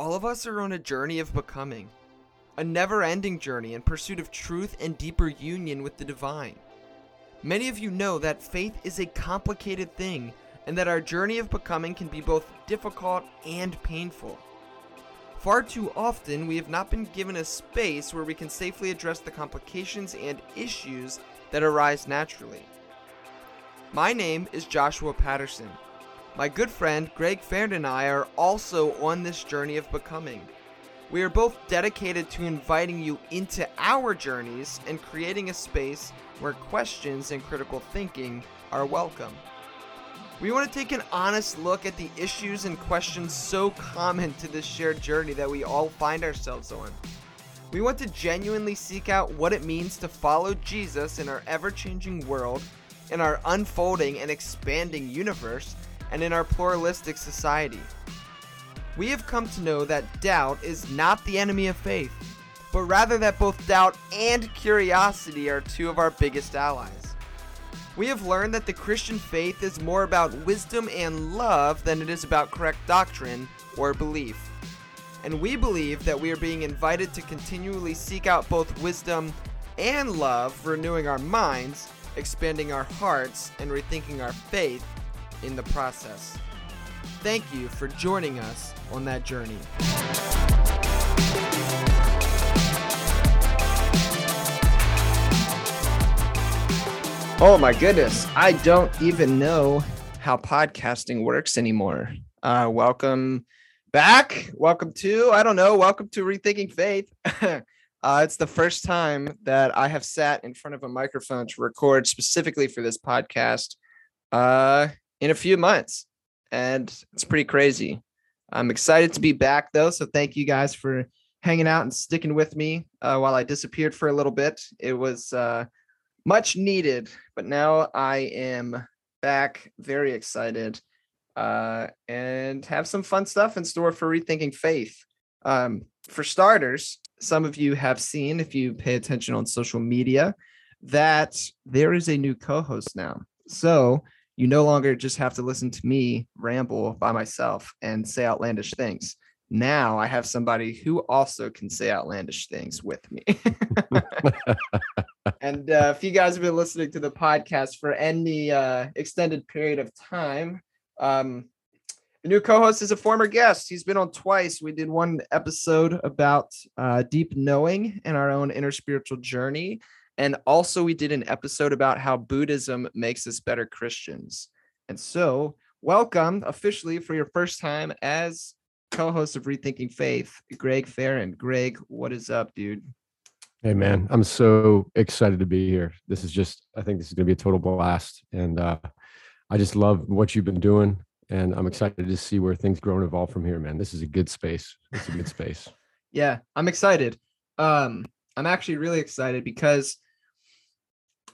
All of us are on a journey of becoming, a never ending journey in pursuit of truth and deeper union with the divine. Many of you know that faith is a complicated thing and that our journey of becoming can be both difficult and painful. Far too often, we have not been given a space where we can safely address the complications and issues that arise naturally. My name is Joshua Patterson. My good friend Greg Farrand and I are also on this journey of becoming. We are both dedicated to inviting you into our journeys and creating a space where questions and critical thinking are welcome. We want to take an honest look at the issues and questions so common to this shared journey that we all find ourselves on. We want to genuinely seek out what it means to follow Jesus in our ever changing world, in our unfolding and expanding universe, and in our pluralistic society. We have come to know that doubt is not the enemy of faith, but rather that both doubt and curiosity are two of our biggest allies. We have learned that the Christian faith is more about wisdom and love than it is about correct doctrine or belief. And we believe that we are being invited to continually seek out both wisdom and love, renewing our minds, expanding our hearts, and rethinking our faith in the process. Thank you for joining us on that journey. Oh my goodness, I don't even know how podcasting works anymore. Uh, welcome back. Welcome to, I don't know, welcome to Rethinking Faith. uh, it's the first time that I have sat in front of a microphone to record specifically for this podcast uh, in a few months. And it's pretty crazy. I'm excited to be back though. So thank you guys for hanging out and sticking with me uh, while I disappeared for a little bit. It was uh, much needed, but now I am back, very excited, uh, and have some fun stuff in store for rethinking faith. Um, for starters, some of you have seen, if you pay attention on social media, that there is a new co-host now. So you no longer just have to listen to me ramble by myself and say outlandish things. Now I have somebody who also can say outlandish things with me. and uh, if you guys have been listening to the podcast for any uh, extended period of time, um, the new co-host is a former guest. He's been on twice. We did one episode about uh, deep knowing and our own inner spiritual journey, and also we did an episode about how Buddhism makes us better Christians. And so, welcome officially for your first time as co-host of Rethinking Faith, Greg Farrand. Greg, what is up, dude? Hey man, I'm so excited to be here. This is just I think this is going to be a total blast and uh I just love what you've been doing and I'm excited to see where things grow and evolve from here, man. This is a good space. It's a good space. yeah, I'm excited. Um I'm actually really excited because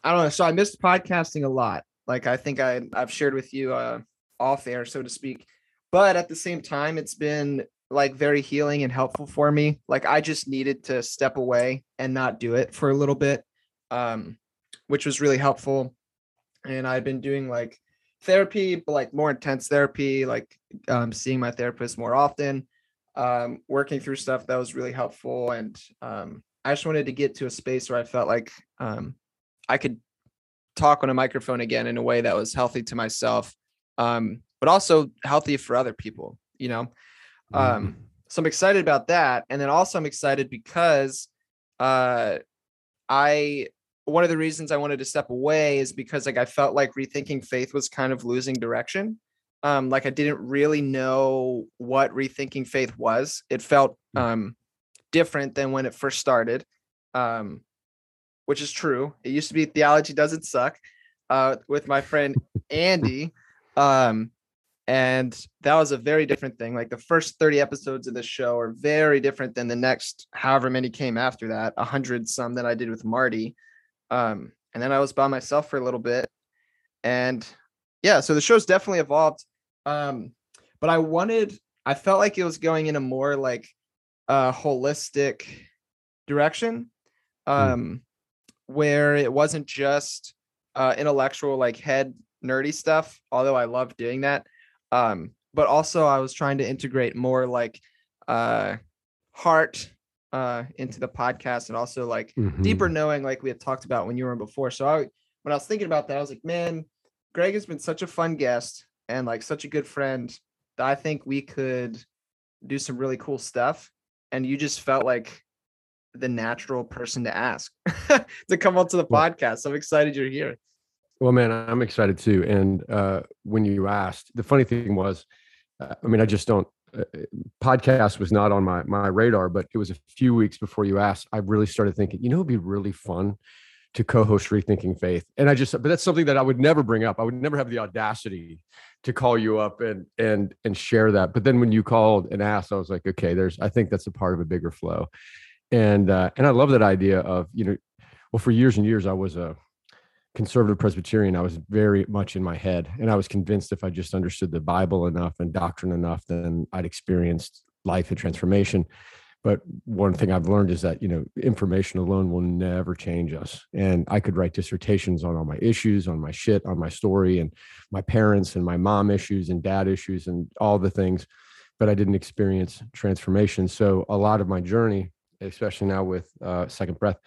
I don't know, so I missed podcasting a lot. Like I think I I've shared with you uh off air so to speak. But at the same time it's been like very healing and helpful for me. Like I just needed to step away and not do it for a little bit, um, which was really helpful. And I've been doing like therapy, but like more intense therapy, like um, seeing my therapist more often, um, working through stuff that was really helpful. And um, I just wanted to get to a space where I felt like um, I could talk on a microphone again in a way that was healthy to myself, um, but also healthy for other people, you know? Um, mm-hmm. so I'm excited about that. And then also I'm excited because uh I one of the reasons I wanted to step away is because like I felt like rethinking faith was kind of losing direction. Um, like I didn't really know what rethinking faith was. It felt mm. um different than when it first started. Um, which is true. It used to be theology doesn't suck uh with my friend Andy. Um, and that was a very different thing like the first 30 episodes of this show are very different than the next however many came after that a hundred some that i did with marty um, and then i was by myself for a little bit and yeah so the show's definitely evolved um, but i wanted i felt like it was going in a more like uh holistic direction hmm. um mm. where it wasn't just uh intellectual like head nerdy stuff although i love doing that um, but also I was trying to integrate more like uh heart uh into the podcast and also like Mhm. deeper knowing like we had talked about when you were on before. So I when I was thinking about that, I was like, man, Greg has been such a fun guest and like such a good friend that I think we could do some really cool stuff. And you just felt like the natural person to ask to come onto the podcast. I'm excited you're here. Well, man, I'm excited too. And uh, when you asked, the funny thing was, uh, I mean, I just don't. Uh, podcast was not on my my radar, but it was a few weeks before you asked. I really started thinking, you know, it'd be really fun to co-host Rethinking Faith. And I just, but that's something that I would never bring up. I would never have the audacity to call you up and and and share that. But then when you called and asked, I was like, okay, there's. I think that's a part of a bigger flow. And uh, and I love that idea of you know, well, for years and years I was a conservative Presbyterian, I was very much in my head. And I was convinced if I just understood the Bible enough and doctrine enough, then I'd experienced life and transformation. But one thing I've learned is that, you know, information alone will never change us. And I could write dissertations on all my issues, on my shit, on my story, and my parents and my mom issues and dad issues and all the things. But I didn't experience transformation. So a lot of my journey, especially now with uh, Second Breath,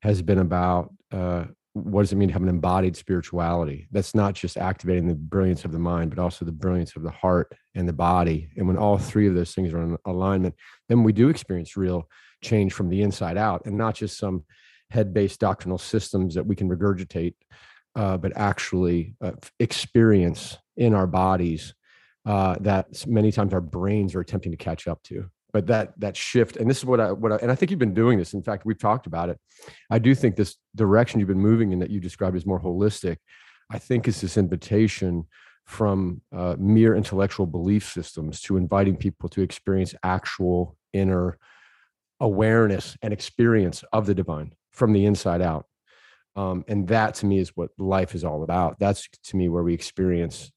has been about uh, what does it mean to have an embodied spirituality? That's not just activating the brilliance of the mind but also the brilliance of the heart and the body. And when all three of those things are in alignment then we do experience real change from the inside out and not just some head-based doctrinal systems that we can regurgitate uh, but actually uh, experience in our bodies uh, that many times our brains are attempting to catch up to but that that shift and this is what i what I, and i think you've been doing this in fact we've talked about it. I do think this direction you've been moving in that you described as more holistic i think is this invitation from uh, mere intellectual belief systems to inviting people to experience actual inner awareness and experience of the divine from the inside out. Um, and that to me is what life is all about. That's to me where we experience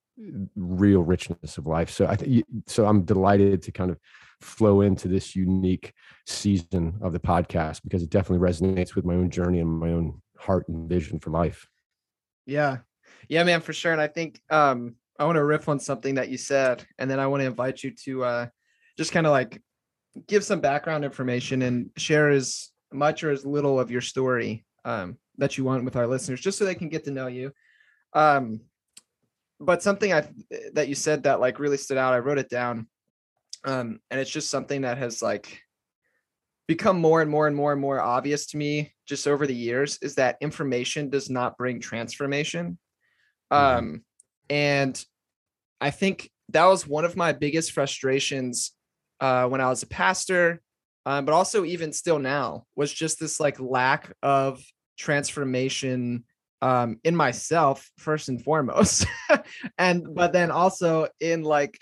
real richness of life. So i think so i'm delighted to kind of flow into this unique season of the podcast because it definitely resonates with my own journey and my own heart and vision for life. Yeah. Yeah, man, for sure. And I think um I want to riff on something that you said, and then I want to invite you to uh just kind of like give some background information and share as much or as little of your story um that you want with our listeners, just so they can get to know you. Um but something I that you said that like really stood out, I wrote it down. Um, and it's just something that has like become more and more and more and more obvious to me just over the years is that information does not bring transformation. Mhm. Um, and I think that was one of my biggest frustrations uh, when I was a pastor, um, but also even still now was just this like lack of transformation um, in myself first and foremost, and but then also in like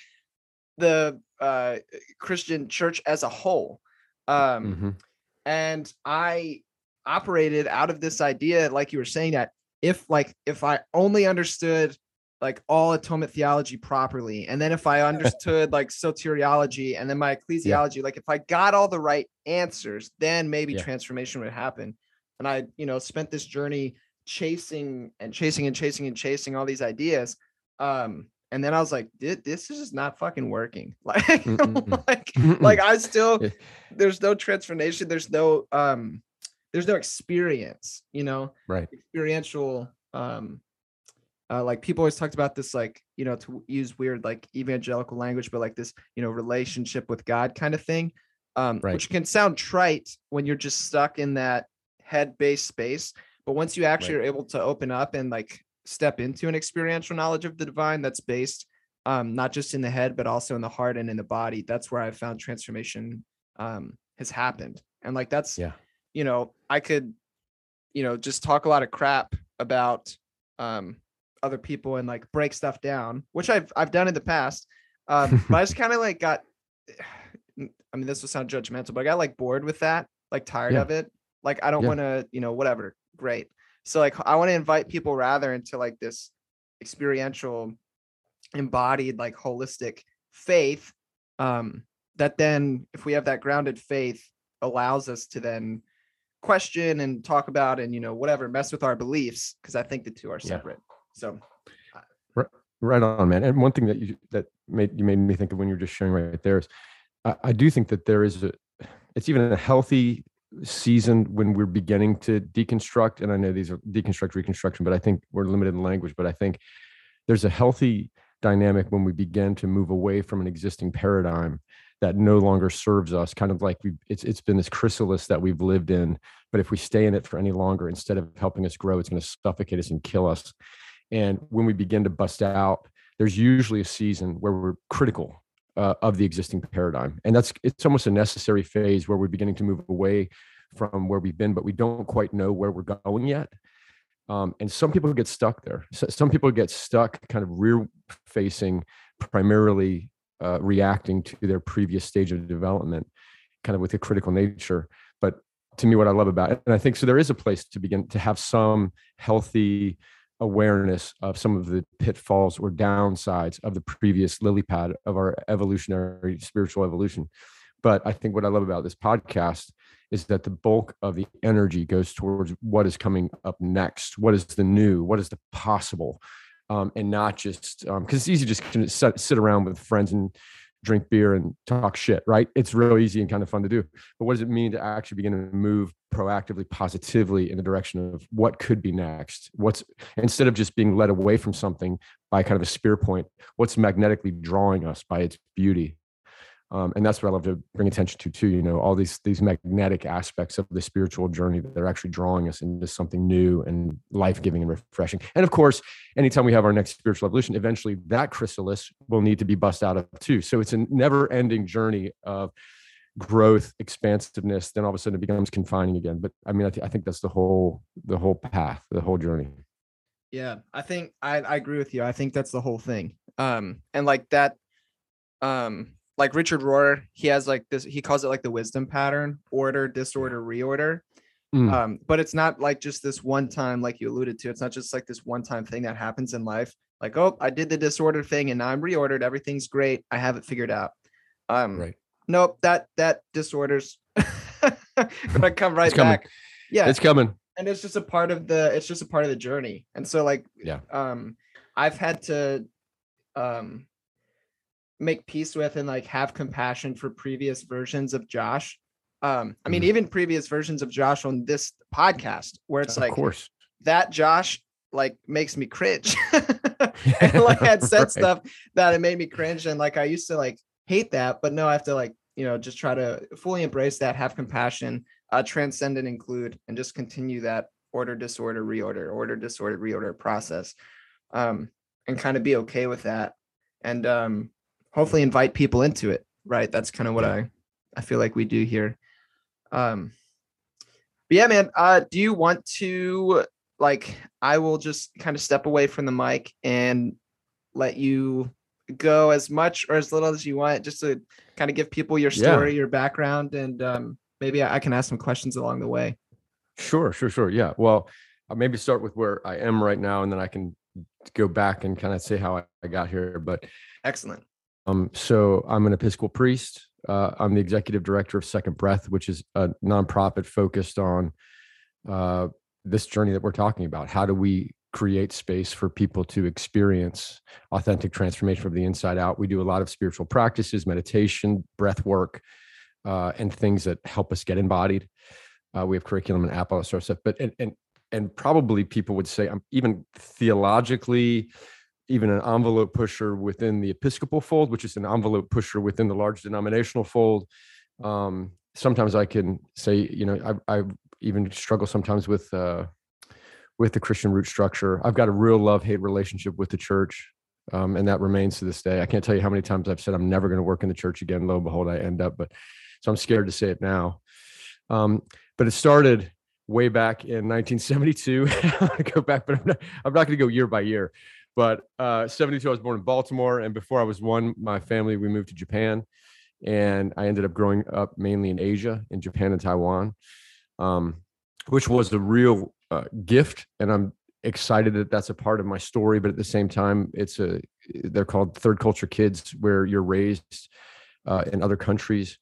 the uh, Christian church as a whole. Um, Mhm. and I operated out of this idea, like you were saying, that if like if I only understood like all atonement theology properly, and then if I understood like soteriology and then my ecclesiology, like if I got all the right answers, then maybe Yeah. transformation would happen. And I, you know, spent this journey chasing and chasing and chasing and chasing all these ideas. Um, and then I was like, this is just not fucking working. Like, like, like I still there's no transformation there's no um there's no experience you know Right. experiential um uh, like people always talked about this like you know to use weird like evangelical language but like this you know relationship with god kind of thing um Right. which can sound trite when you're just stuck in that head based space but once you actually Right. are able to open up and like step into an experiential knowledge of the divine that's based um not just in the head but also in the heart and in the body that's where i found transformation um has happened and like that's Yeah. you know i could you know just talk a lot of crap about um other people and like break stuff down which i've i've done in the past um but i just kind of like got i mean this will sound judgmental but i got like bored with that like tired Yeah. of it like i don't Yeah. want to you know whatever great so like i want to invite people rather into like this experiential embodied like holistic faith um that then if we have that grounded faith allows us to then question and talk about and you know whatever mess with our beliefs because i think the two are Yeah. separate so Right on, man. And one thing that you that made you made me think of when you were just sharing right there is I, I do think that there is a, it's even a healthy season when we're beginning to deconstruct. And I know these are deconstruct, reconstruction, but I think we're limited in language. But I think there's a healthy dynamic when we begin to move away from an existing paradigm that no longer serves us kind of like we it's it's been this chrysalis that we've lived in but if we stay in it for any longer instead of helping us grow it's going to suffocate us and kill us and when we begin to bust out there's usually a season where we're critical uh, of the existing paradigm and that's it's almost a necessary phase where we're beginning to move away from where we've been but we don't quite know where we're going yet um, and some people get stuck there. So some people get stuck kind of rear facing, primarily uh, reacting to their previous stage of development, kind of with a critical nature. But to me, what I love about it, and I think so, there is a place to begin to have some healthy awareness of some of the pitfalls or downsides of the previous lily pad of our evolutionary spiritual evolution. But I think what I love about this podcast is that the bulk of the energy goes towards what is coming up next, what is the new, what is the possible, um, and not just because um, it's easy to just sit, sit around with friends and drink beer and talk shit, right? It's real easy and kind of fun to do. But what does it mean to actually begin to move proactively, positively in the direction of what could be next? What's instead of just being led away from something by kind of a spear point, what's magnetically drawing us by its beauty? Um, and that's what I love to bring attention to too. You know, all these these magnetic aspects of the spiritual journey that are actually drawing us into something new and life giving and refreshing. And of course, anytime we have our next spiritual evolution, eventually that chrysalis will need to be bust out of too. So it's a never ending journey of growth, expansiveness. Then all of a sudden it becomes confining again. But I mean, I, th- I think that's the whole the whole path, the whole journey. Yeah, I think I, I agree with you. I think that's the whole thing. Um, and like that, um, like Richard Rohr, he has like this, he calls it like the wisdom pattern, order, disorder, reorder. Mm. Um, but it's not like just this one time, like you alluded to. It's not just like this one time thing that happens in life. Like, oh, I did the disorder thing and now I'm reordered. Everything's great. I have it figured out. Um, right. Nope, that that disorder's gonna come right back. Yeah, it's coming. And it's just a part of the. It's just a part of the journey. And so, like, yeah, um, I've had to, um, make peace with and like have compassion for previous versions of Josh. Um, I mean, mm even previous versions of Josh on this podcast, where it's like of like, course, that Josh like makes me cringe. and like I had said right. stuff that it made me cringe, and like I used to like hate that, but no, I have to like you know just try to fully embrace that, have compassion, uh, transcend and include, and just continue that order, disorder, reorder, order, disorder, reorder process, um, and kind of be okay with that. And um, hopefully invite people into it right? That's kind of what i i feel like we do here. Um but yeah man uh do you want to like i will just kind of step away from the mic and let you go as much or as little as you want just to kind of give people your story yeah. your background and um maybe I, I can ask some questions along the way. Sure sure sure yeah. Well i'll maybe start with where i am right now and then i can go back and kind of say how I got here but excellent um, so I'm an Episcopal priest. Uh, I'm the executive director of Second Breath, which is a nonprofit focused on uh, this journey that we're talking about. How do we create space for people to experience authentic transformation from the inside out? We do a lot of spiritual practices, meditation, breath work, uh, and things that help us get embodied. Uh, we have curriculum and app, all sort of stuff. But and and and probably people would say I'm even theologically even an envelope pusher within the Episcopal fold, which is an envelope pusher within the large denominational fold. Um, sometimes I can say, you know, I, I even struggle sometimes with uh, with the Christian root structure. I've got a real love hate relationship with the church, um, and that remains to this day. I can't tell you how many times I've said I'm never going to work in the church again. Lo and behold, I end up. But so I'm scared to say it now. Um, but it started way back in 1972. I'm going to go back, but I'm not, I'm not going to go year by year. But uh, 72, I was born in Baltimore. And before I was one, my family, we moved to Japan. And I ended up growing up mainly in Asia, in Japan and Taiwan, um, which was a real uh, gift. And I'm excited that that's a part of my story. But at the same time, it's a, they're called third culture kids, where you're raised uh, in other countries,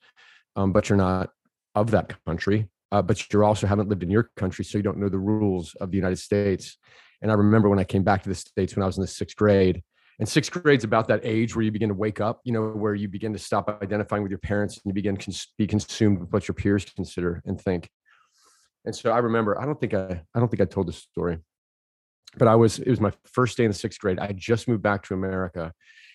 um, but you're not of that country. Uh, but you also haven't lived in your country, so you don't know the rules of the United States. And I remember when I came back to the States when I was in the sixth grade, And sixth grade's about that age where you begin to wake up, you know, where you begin to stop identifying with your parents and you begin to be consumed with what your peers consider and think. And so I remember, I don't think I, I don't think I told this story, but I was, it was my first day in the sixth grade. I just moved back to America.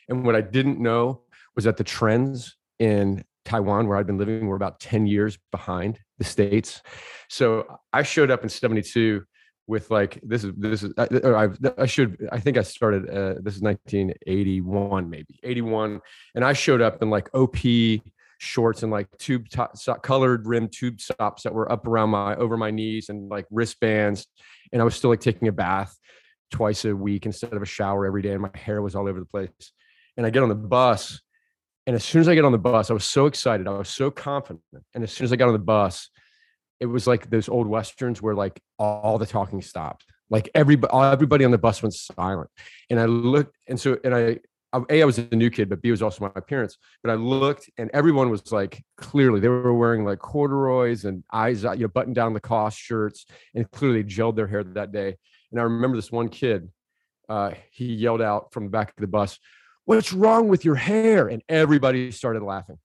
And what I didn't know was that the trends in Taiwan, where I'd been living, were about 10 years behind the States. So I showed up in 72 with like this is this is I, I should I think I started uh, this is 1981 maybe 81 and I showed up in like OP shorts and like tube top, colored rim tube tops that were up around my over my knees and like wristbands and I was still like taking a bath twice a week instead of a shower every day and my hair was all over the place. And I get on the bus and as soon as I get on the bus I was so excited I was so confident and as soon as I got on the bus it was like those old westerns where like all the talking stopped. Like everybody everybody on the bus went silent. And i looked and so and i a i was a new kid but b was also my parents. But i looked and everyone was like clearly they were wearing like corduroys and eyes you know button down the cost shirts and clearly gelled their hair that day. And i remember this one kid uh, he yelled out from the back of the bus what's wrong with your hair? And everybody started laughing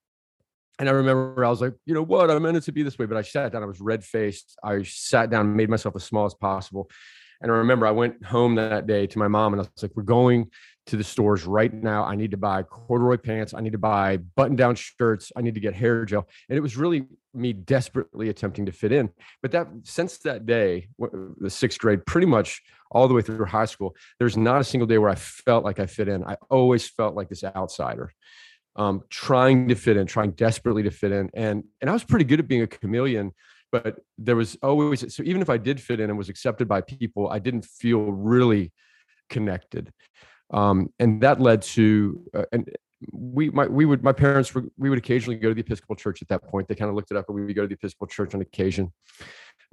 and I remember I was like, you know what? I meant it to be this way, but I sat down. I was red faced. I sat down, made myself as small as possible. And I remember I went home that day to my mom and I was like, we're going to the stores right now. I need to buy corduroy pants. I need to buy button down shirts. I need to get hair gel. And it was really me desperately attempting to fit in. But that since that day, the sixth grade, pretty much all the way through high school, there's not a single day where I felt like I fit in. I always felt like this outsider um, trying to fit in, trying desperately to fit in. And and I was pretty good at being a chameleon, but there was always so even if I did fit in and was accepted by people, I didn't feel really connected. Um, and that led to uh, and we my we would my parents were we would occasionally go to the Episcopal Church at that point. They kind of looked it up, and we would go to the Episcopal Church on occasion.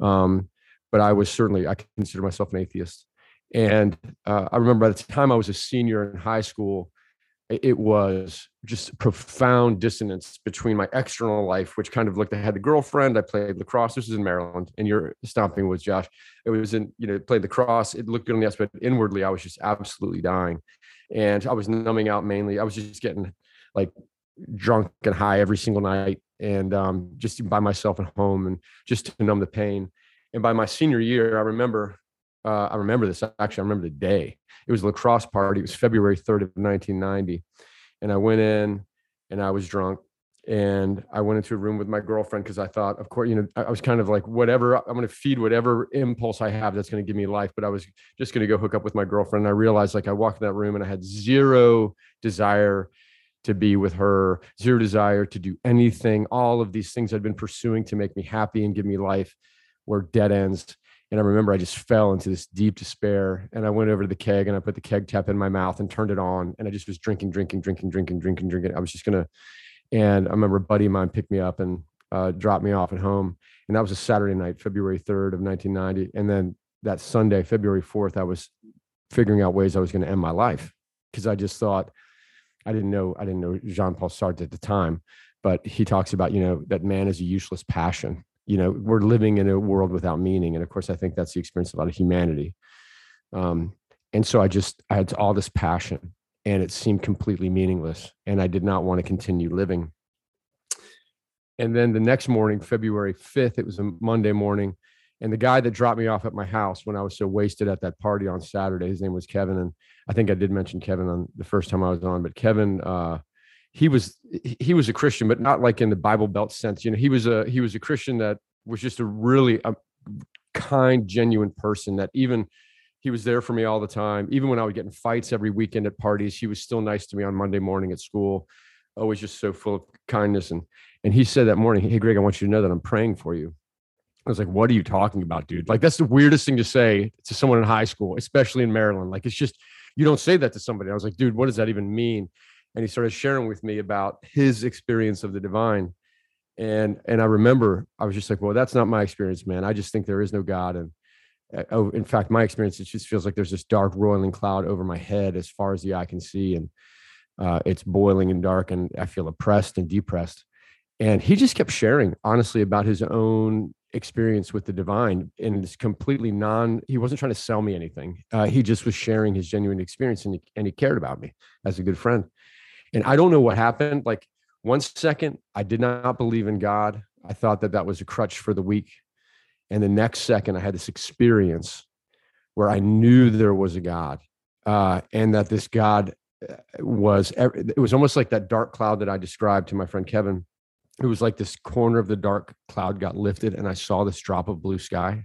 Um, but I was certainly I consider myself an atheist. And uh, I remember by the time I was a senior in high school, it was just profound dissonance between my external life, which kind of looked, I had the girlfriend, I played lacrosse. This is in Maryland, and you're stomping with Josh. It was in, you know, played lacrosse. It looked good on the outside, but inwardly, I was just absolutely dying. And I was numbing out mainly. I was just getting like drunk and high every single night and um, just by myself at home and just to numb the pain. And by my senior year, I remember uh, I remember this actually. I remember the day. It was lacrosse party. It was February 3rd of 1990. And I went in and I was drunk. And I went into a room with my girlfriend because I thought, of course, you know, I was kind of like, whatever, I'm going to feed whatever impulse I have that's going to give me life. But I was just going to go hook up with my girlfriend. And I realized, like, I walked in that room and I had zero desire to be with her, zero desire to do anything. All of these things I'd been pursuing to make me happy and give me life were dead ends. And I remember I just fell into this deep despair. And I went over to the keg and I put the keg tap in my mouth and turned it on. And I just was drinking, drinking, drinking, drinking, drinking, drinking. I was just gonna. And I remember a buddy of mine picked me up and uh, dropped me off at home. And that was a Saturday night, February 3rd of 1990. And then that Sunday, February 4th, I was figuring out ways I was going to end my life because I just thought I didn't know I didn't know Jean Paul Sartre at the time, but he talks about you know that man is a useless passion you know we're living in a world without meaning and of course i think that's the experience of a lot of humanity. Um, and so i just i had all this passion and it seemed completely meaningless and i did not want to continue living. And then the next morning february 5th it was a monday morning and the guy that dropped me off at my house when i was so wasted at that party on saturday his name was kevin and i think i did mention kevin on the first time i was on but kevin uh, he was he was a Christian, but not like in the Bible Belt sense. You know, he was a he was a Christian that was just a really a kind, genuine person. That even he was there for me all the time. Even when I would get in fights every weekend at parties, he was still nice to me on Monday morning at school. Always just so full of kindness. And and he said that morning, "Hey, Greg, I want you to know that I'm praying for you." I was like, "What are you talking about, dude? Like that's the weirdest thing to say to someone in high school, especially in Maryland. Like it's just you don't say that to somebody." I was like, "Dude, what does that even mean?" And he started sharing with me about his experience of the divine. And and i remember i was just like well that's not my experience man. I just think there is no god. And uh, oh in fact my experience it just feels like there's this dark roiling cloud over my head as far as the eye can see and uh, it's boiling and dark and i feel oppressed and depressed. And he just kept sharing honestly about his own experience with the divine and it's completely non he wasn't trying to sell me anything. Uh, he just was sharing his genuine experience and he, and he cared about me as a good friend and i don't know what happened like one second i did not believe in god. I thought that that was a crutch for the weak. And the next second i had this experience where i knew there was a god uh, and that this god uh, was it was almost like that dark cloud that i described to my friend kevin. It was like this corner of the dark cloud got lifted and I saw this drop of blue sky.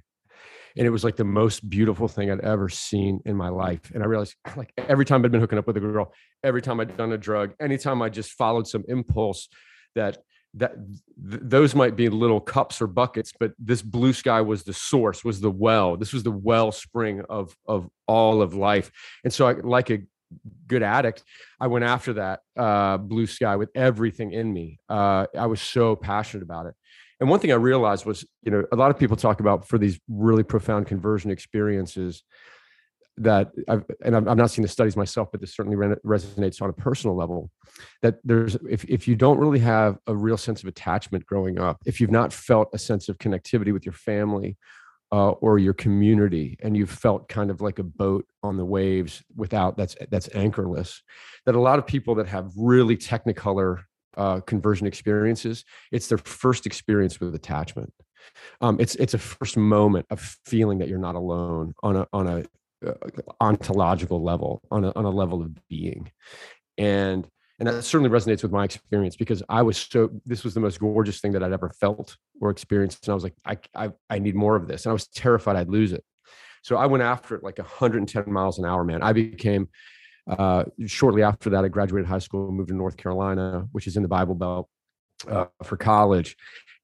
And it was like the most beautiful thing I'd ever seen in my life. And I realized like every time I'd been hooking up with a girl, every time I'd done a drug, anytime I just followed some impulse that that th- those might be little cups or buckets, but this blue sky was the source, was the well. This was the wellspring of of all of life. And so I like a good addict, I went after that uh, blue sky with everything in me. Uh, I was so passionate about it. And one thing I realized was, you know, a lot of people talk about for these really profound conversion experiences that I've, and I've, I've not seen the studies myself, but this certainly resonates on a personal level that there's, if, if you don't really have a real sense of attachment growing up, if you've not felt a sense of connectivity with your family uh, or your community and you've felt kind of like a boat on the waves without that's that's anchorless that a lot of people that have really technicolor uh, conversion experiences it's their first experience with attachment um, it's it's a first moment of feeling that you're not alone on a on a uh, ontological level on a, on a level of being and and that certainly resonates with my experience because I was so this was the most gorgeous thing that I'd ever felt or experienced, and I was like, I I, I need more of this, and I was terrified I'd lose it. So I went after it like 110 miles an hour, man. I became uh, shortly after that, I graduated high school, moved to North Carolina, which is in the Bible Belt, uh, for college,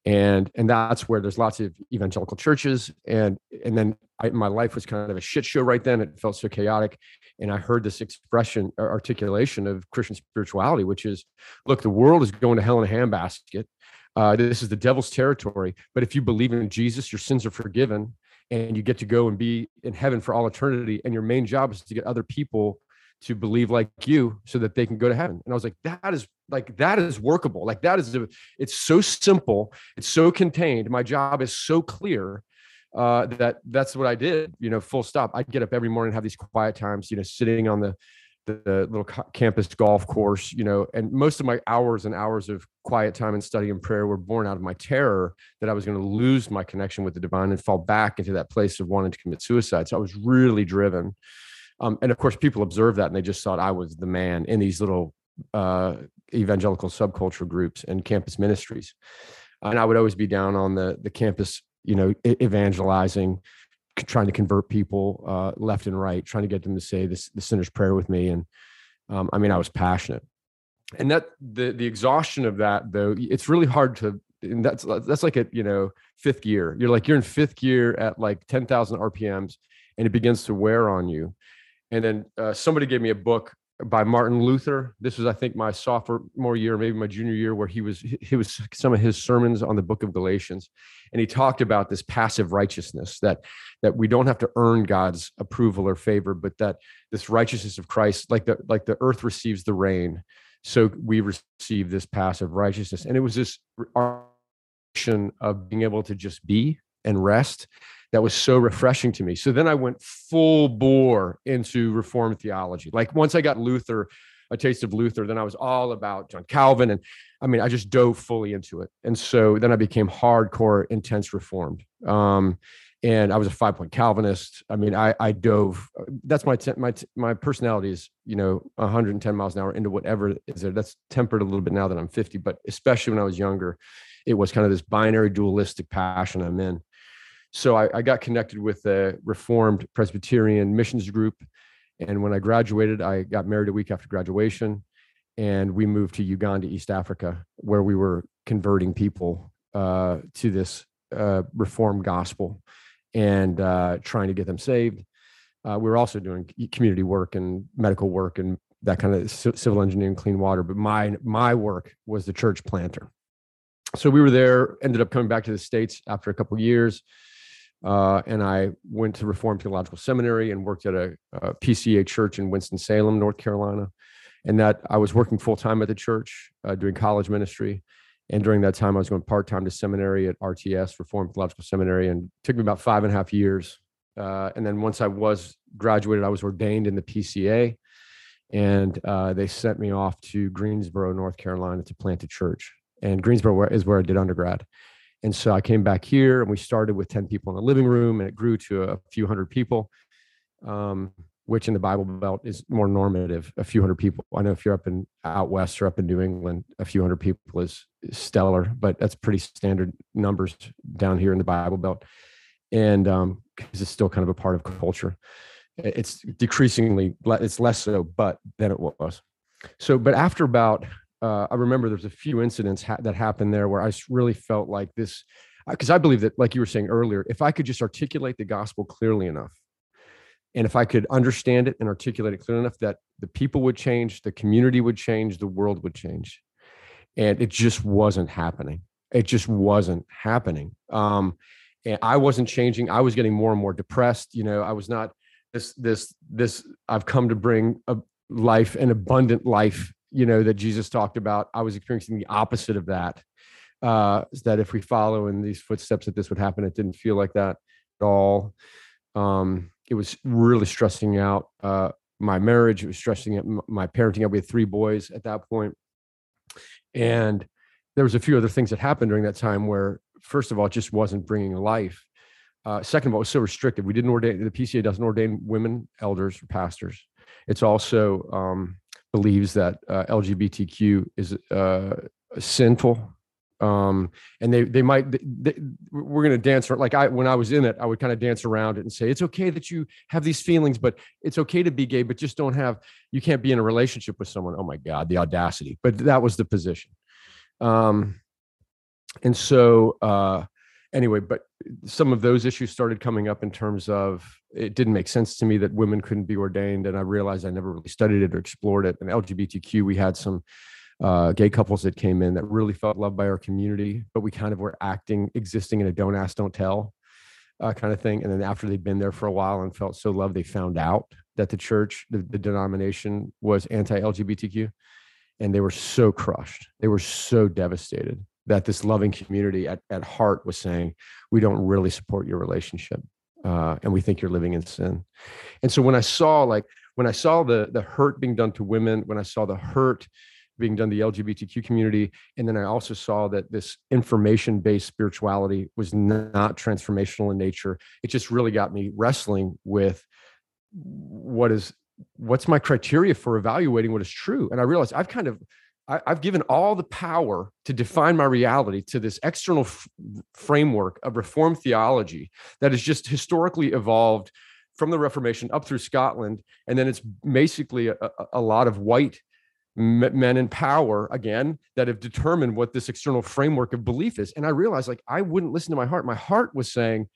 and and that's where there's lots of evangelical churches, and and then I, my life was kind of a shit show right then. It felt so chaotic, and I heard this expression or articulation of Christian spirituality, which is, look, the world is going to hell in a handbasket. Uh, this is the devil's territory. But if you believe in Jesus, your sins are forgiven, and you get to go and be in heaven for all eternity. And your main job is to get other people to believe like you so that they can go to heaven. And I was like, that is like that is workable. Like that is a, it's so simple, it's so contained. My job is so clear uh, that that's what I did, you know, full stop. I'd get up every morning, and have these quiet times, you know, sitting on the, the, the little campus golf course, you know, and most of my hours and hours of quiet time and study and prayer were born out of my terror that I was going to lose my connection with the divine and fall back into that place of wanting to commit suicide. So I was really driven. Um, and of course, people observed that and they just thought I was the man in these little uh, evangelical subculture groups and campus ministries. And I would always be down on the the campus you know, evangelizing, trying to convert people uh, left and right, trying to get them to say this the sinner's prayer with me. And um, I mean, I was passionate. And that the the exhaustion of that though, it's really hard to. And that's that's like a you know fifth gear. You're like you're in fifth gear at like ten thousand RPMs, and it begins to wear on you. And then uh, somebody gave me a book by Martin Luther. This was, I think, my sophomore year, maybe my junior year, where he was he was some of his sermons on the book of Galatians, and he talked about this passive righteousness that that we don't have to earn God's approval or favor, but that this righteousness of Christ, like the like the earth receives the rain, so we receive this passive righteousness, and it was this of being able to just be and rest that was so refreshing to me. So then I went full bore into Reformed theology. Like once I got Luther, a taste of Luther, then I was all about John Calvin. And I mean, I just dove fully into it. And so then I became hardcore, intense Reformed. Um, and I was a five point Calvinist. I mean, I, I dove. That's my my my personality is you know 110 miles an hour into whatever is there. That's tempered a little bit now that I'm 50, but especially when I was younger, it was kind of this binary dualistic passion I'm in so I, I, got connected with a Reformed Presbyterian missions group, and when I graduated, I got married a week after graduation, and we moved to Uganda, East Africa, where we were converting people uh, to this uh, Reformed gospel and uh, trying to get them saved. Uh, we were also doing community work and medical work and that kind of civil engineering, clean water. But my my work was the church planter. So we were there. Ended up coming back to the states after a couple years uh, and I went to Reformed Theological Seminary and worked at a, a PCA church in Winston Salem, North Carolina. And that I was working full time at the church, uh, doing college ministry, And during that time, I was going part time to seminary at RTS, Reformed Theological Seminary, and took me about five and a half years. Uh, and then once I was graduated, I was ordained in the PCA, and uh, they sent me off to Greensboro, North Carolina, to plant a church. And Greensboro is where I did undergrad. And so I came back here, and we started with ten people in the living room, and it grew to a few hundred people. Um, which in the Bible Belt is more normative, a few hundred people. I know if you're up in out west or up in New England, a few hundred people is, is stellar, but that's pretty standard numbers down here in the Bible Belt. And um, because it's still kind of a part of culture, it's decreasingly it's less so, but than it was. So, but after about, uh, I remember there's a few incidents ha- that happened there where I really felt like this, because I believe that, like you were saying earlier, if I could just articulate the gospel clearly enough and if I could understand it and articulate it clearly enough that the people would change, the community would change, the world would change. And it just wasn't happening. It just wasn't happening. Um, and I wasn't changing. I was getting more and more depressed. You know, I was not this, this, this, I've come to bring a life, an abundant life, you know, that Jesus talked about. I was experiencing the opposite of that. Uh, that if we follow in these footsteps, that this would happen. It didn't feel like that at all. Um, it was really stressing out uh, my marriage. It was stressing out my parenting. We had three boys at that point, and there was a few other things that happened during that time where, first of all, it just wasn't bringing life. Uh, second of all, it was so restrictive. We didn't ordain. The PCA doesn't ordain women elders or pastors. It's also um, believes that uh, LGBTQ is uh, sinful. Um, and they they might they, we're going to dance like I when I was in it I would kind of dance around it and say it's okay that you have these feelings but it's okay to be gay but just don't have you can't be in a relationship with someone. Oh my god the audacity. But that was the position. Um, and so uh, anyway but some of those issues started coming up in terms of it didn't make sense to me that women couldn't be ordained and I realized I never really studied it or explored it and LGBTQ we had some uh, gay couples that came in that really felt loved by our community, but we kind of were acting, existing in a don't ask, don't tell uh, kind of thing. And then after they'd been there for a while and felt so loved, they found out that the church, the, the denomination was anti LGBTQ. And they were so crushed. They were so devastated that this loving community at, at heart was saying, We don't really support your relationship. Uh, and we think you're living in sin. And so when I saw, like, when I saw the the hurt being done to women, when I saw the hurt being done the LGBTQ community. And then I also saw that this information based spirituality was not transformational in nature. It just really got me wrestling with what is what's my criteria for evaluating what is true. And I realized I've kind of I, have given all the power to define my reality to this external f- framework of reform theology that has just historically evolved from the Reformation up through Scotland, and then it's basically a, a lot of white men in power again that have determined what this external framework of belief is. And i realized like i wouldn't listen to my heart. My heart was saying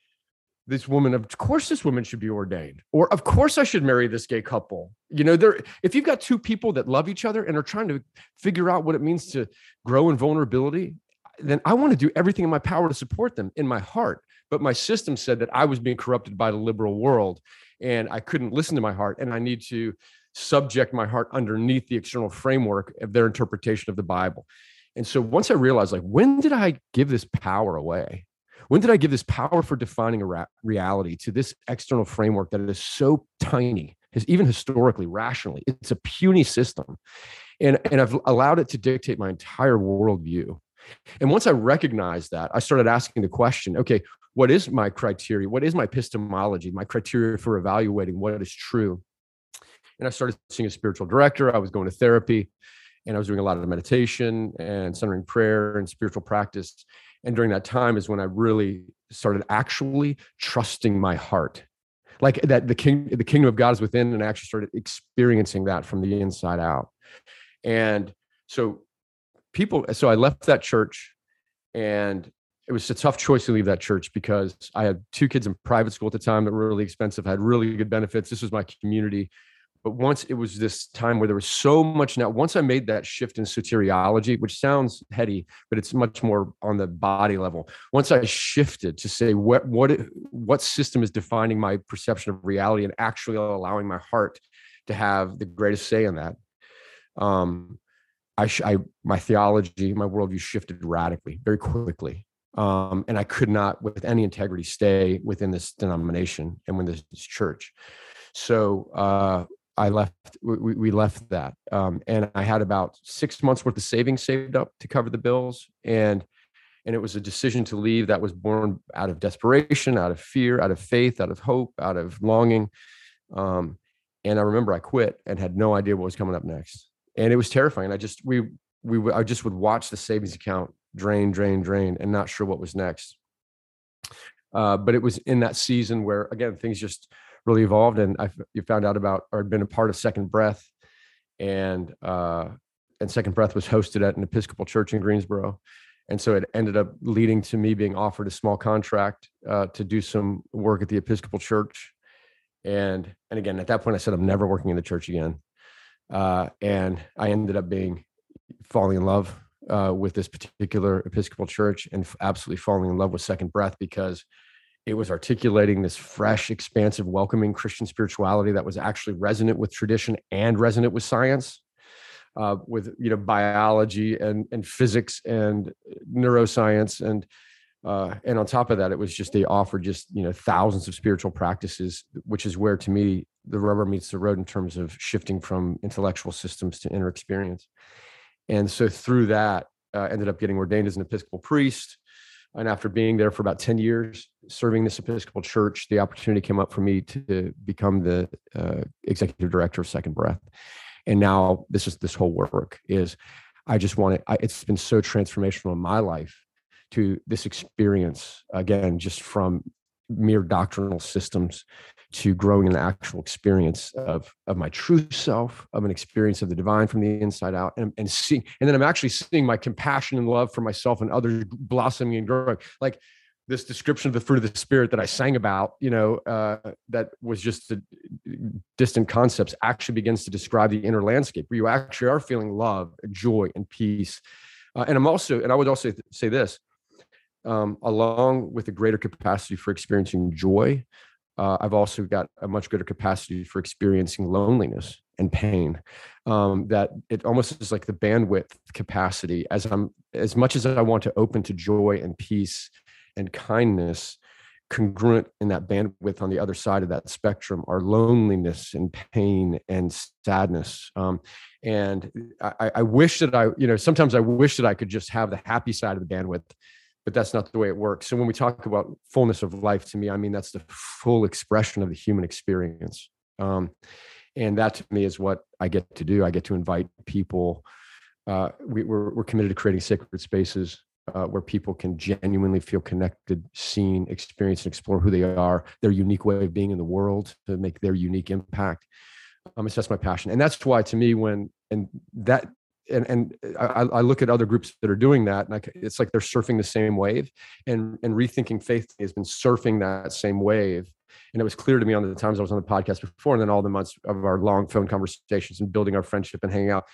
this woman of course this woman should be ordained or of course i should marry this gay couple you know there if you've got two people that love each other and are trying to figure out what it means to grow in vulnerability then i want to do everything in my power to support them in my heart but my system said that i was being corrupted by the liberal world and i couldn't listen to my heart and i need to subject my heart underneath the external framework of their interpretation of the Bible. And so once I realized, like, when did I give this power away? When did I give this power for defining a ra- reality to this external framework that is so tiny, is even historically, rationally, it's a puny system. And, and I've allowed it to dictate my entire worldview. And once I recognized that, I started asking the question okay, what is my criteria? What is my epistemology, my criteria for evaluating what is true? and I started seeing a spiritual director. I was going to therapy and I was doing a lot of meditation and centering prayer and spiritual practice. And during that time is when I really started actually trusting my heart. Like that the king the kingdom of God is within, and I actually started experiencing that from the inside out. And so people, so I left that church and it was a tough choice to leave that church because I had two kids in private school at the time that were really expensive, had really good benefits. This was my community but once it was this time where there was so much now once i made that shift in soteriology which sounds heady but it's much more on the body level once i shifted to say what what what system is defining my perception of reality and actually allowing my heart to have the greatest say in that um I, I my theology, my worldview shifted radically, very quickly, um, and I could not, with any integrity, stay within this denomination and within this church. So uh, I left. We, we left that, um, and I had about six months worth of savings saved up to cover the bills, and and it was a decision to leave that was born out of desperation, out of fear, out of faith, out of hope, out of longing. Um, and I remember I quit and had no idea what was coming up next, and it was terrifying. I just we we I just would watch the savings account drain, drain, drain, and not sure what was next. Uh, but it was in that season where again things just really evolved, and I you found out about or had been a part of Second Breath, and uh, and Second Breath was hosted at an Episcopal church in Greensboro, and so it ended up leading to me being offered a small contract uh, to do some work at the Episcopal church, and and again at that point I said I'm never working in the church again, uh, and I ended up being falling in love uh, with this particular Episcopal church and absolutely falling in love with Second Breath because it was articulating this fresh, expansive, welcoming Christian spirituality that was actually resonant with tradition and resonant with science, uh, with you know biology and and physics and neuroscience and uh, and on top of that, it was just they offered just you know thousands of spiritual practices, which is where to me the rubber meets the road in terms of shifting from intellectual systems to inner experience. And so through that, uh, ended up getting ordained as an Episcopal priest. And after being there for about 10 years, serving this Episcopal church, the opportunity came up for me to become the uh, executive director of Second Breath. And now this is this whole work is I just want to, it's been so transformational in my life to this experience, again, just from mere doctrinal systems to growing an actual experience of of my true self, of an experience of the divine from the inside out, and, and seeing, and then I'm actually seeing my compassion and love for myself and others blossoming and growing. Like this description of the fruit of the spirit that I sang about, you know, uh, that was just a distant concepts, actually begins to describe the inner landscape where you actually are feeling love, joy, and peace. Uh, and I'm also, and I would also say this, um, along with a greater capacity for experiencing joy, uh, I've also got a much greater capacity for experiencing loneliness and pain. Um, that it almost is like the bandwidth capacity. As I'm, as much as I want to open to joy and peace and kindness, congruent in that bandwidth on the other side of that spectrum are loneliness and pain and sadness. Um, and I, I wish that I, you know, sometimes I wish that I could just have the happy side of the bandwidth but that's not the way it works. So when we talk about fullness of life, to me, I mean that's the full expression of the human experience. Um, and that to me is what I get to do. I get to invite people. Uh, we, are committed to creating sacred spaces uh, where people can genuinely feel connected, seen, experience, and explore who they are, their unique way of being in the world to make their unique impact. Um, it's just my passion, and that's why to me, when and that and and uh, I, I, look at other groups that are doing that, and I, it's like they're surfing the same wave. And and rethinking faith has been surfing that same wave. And it was clear to me on the times I was on the podcast before, and then all the months of our long phone conversations and building our friendship and hanging out,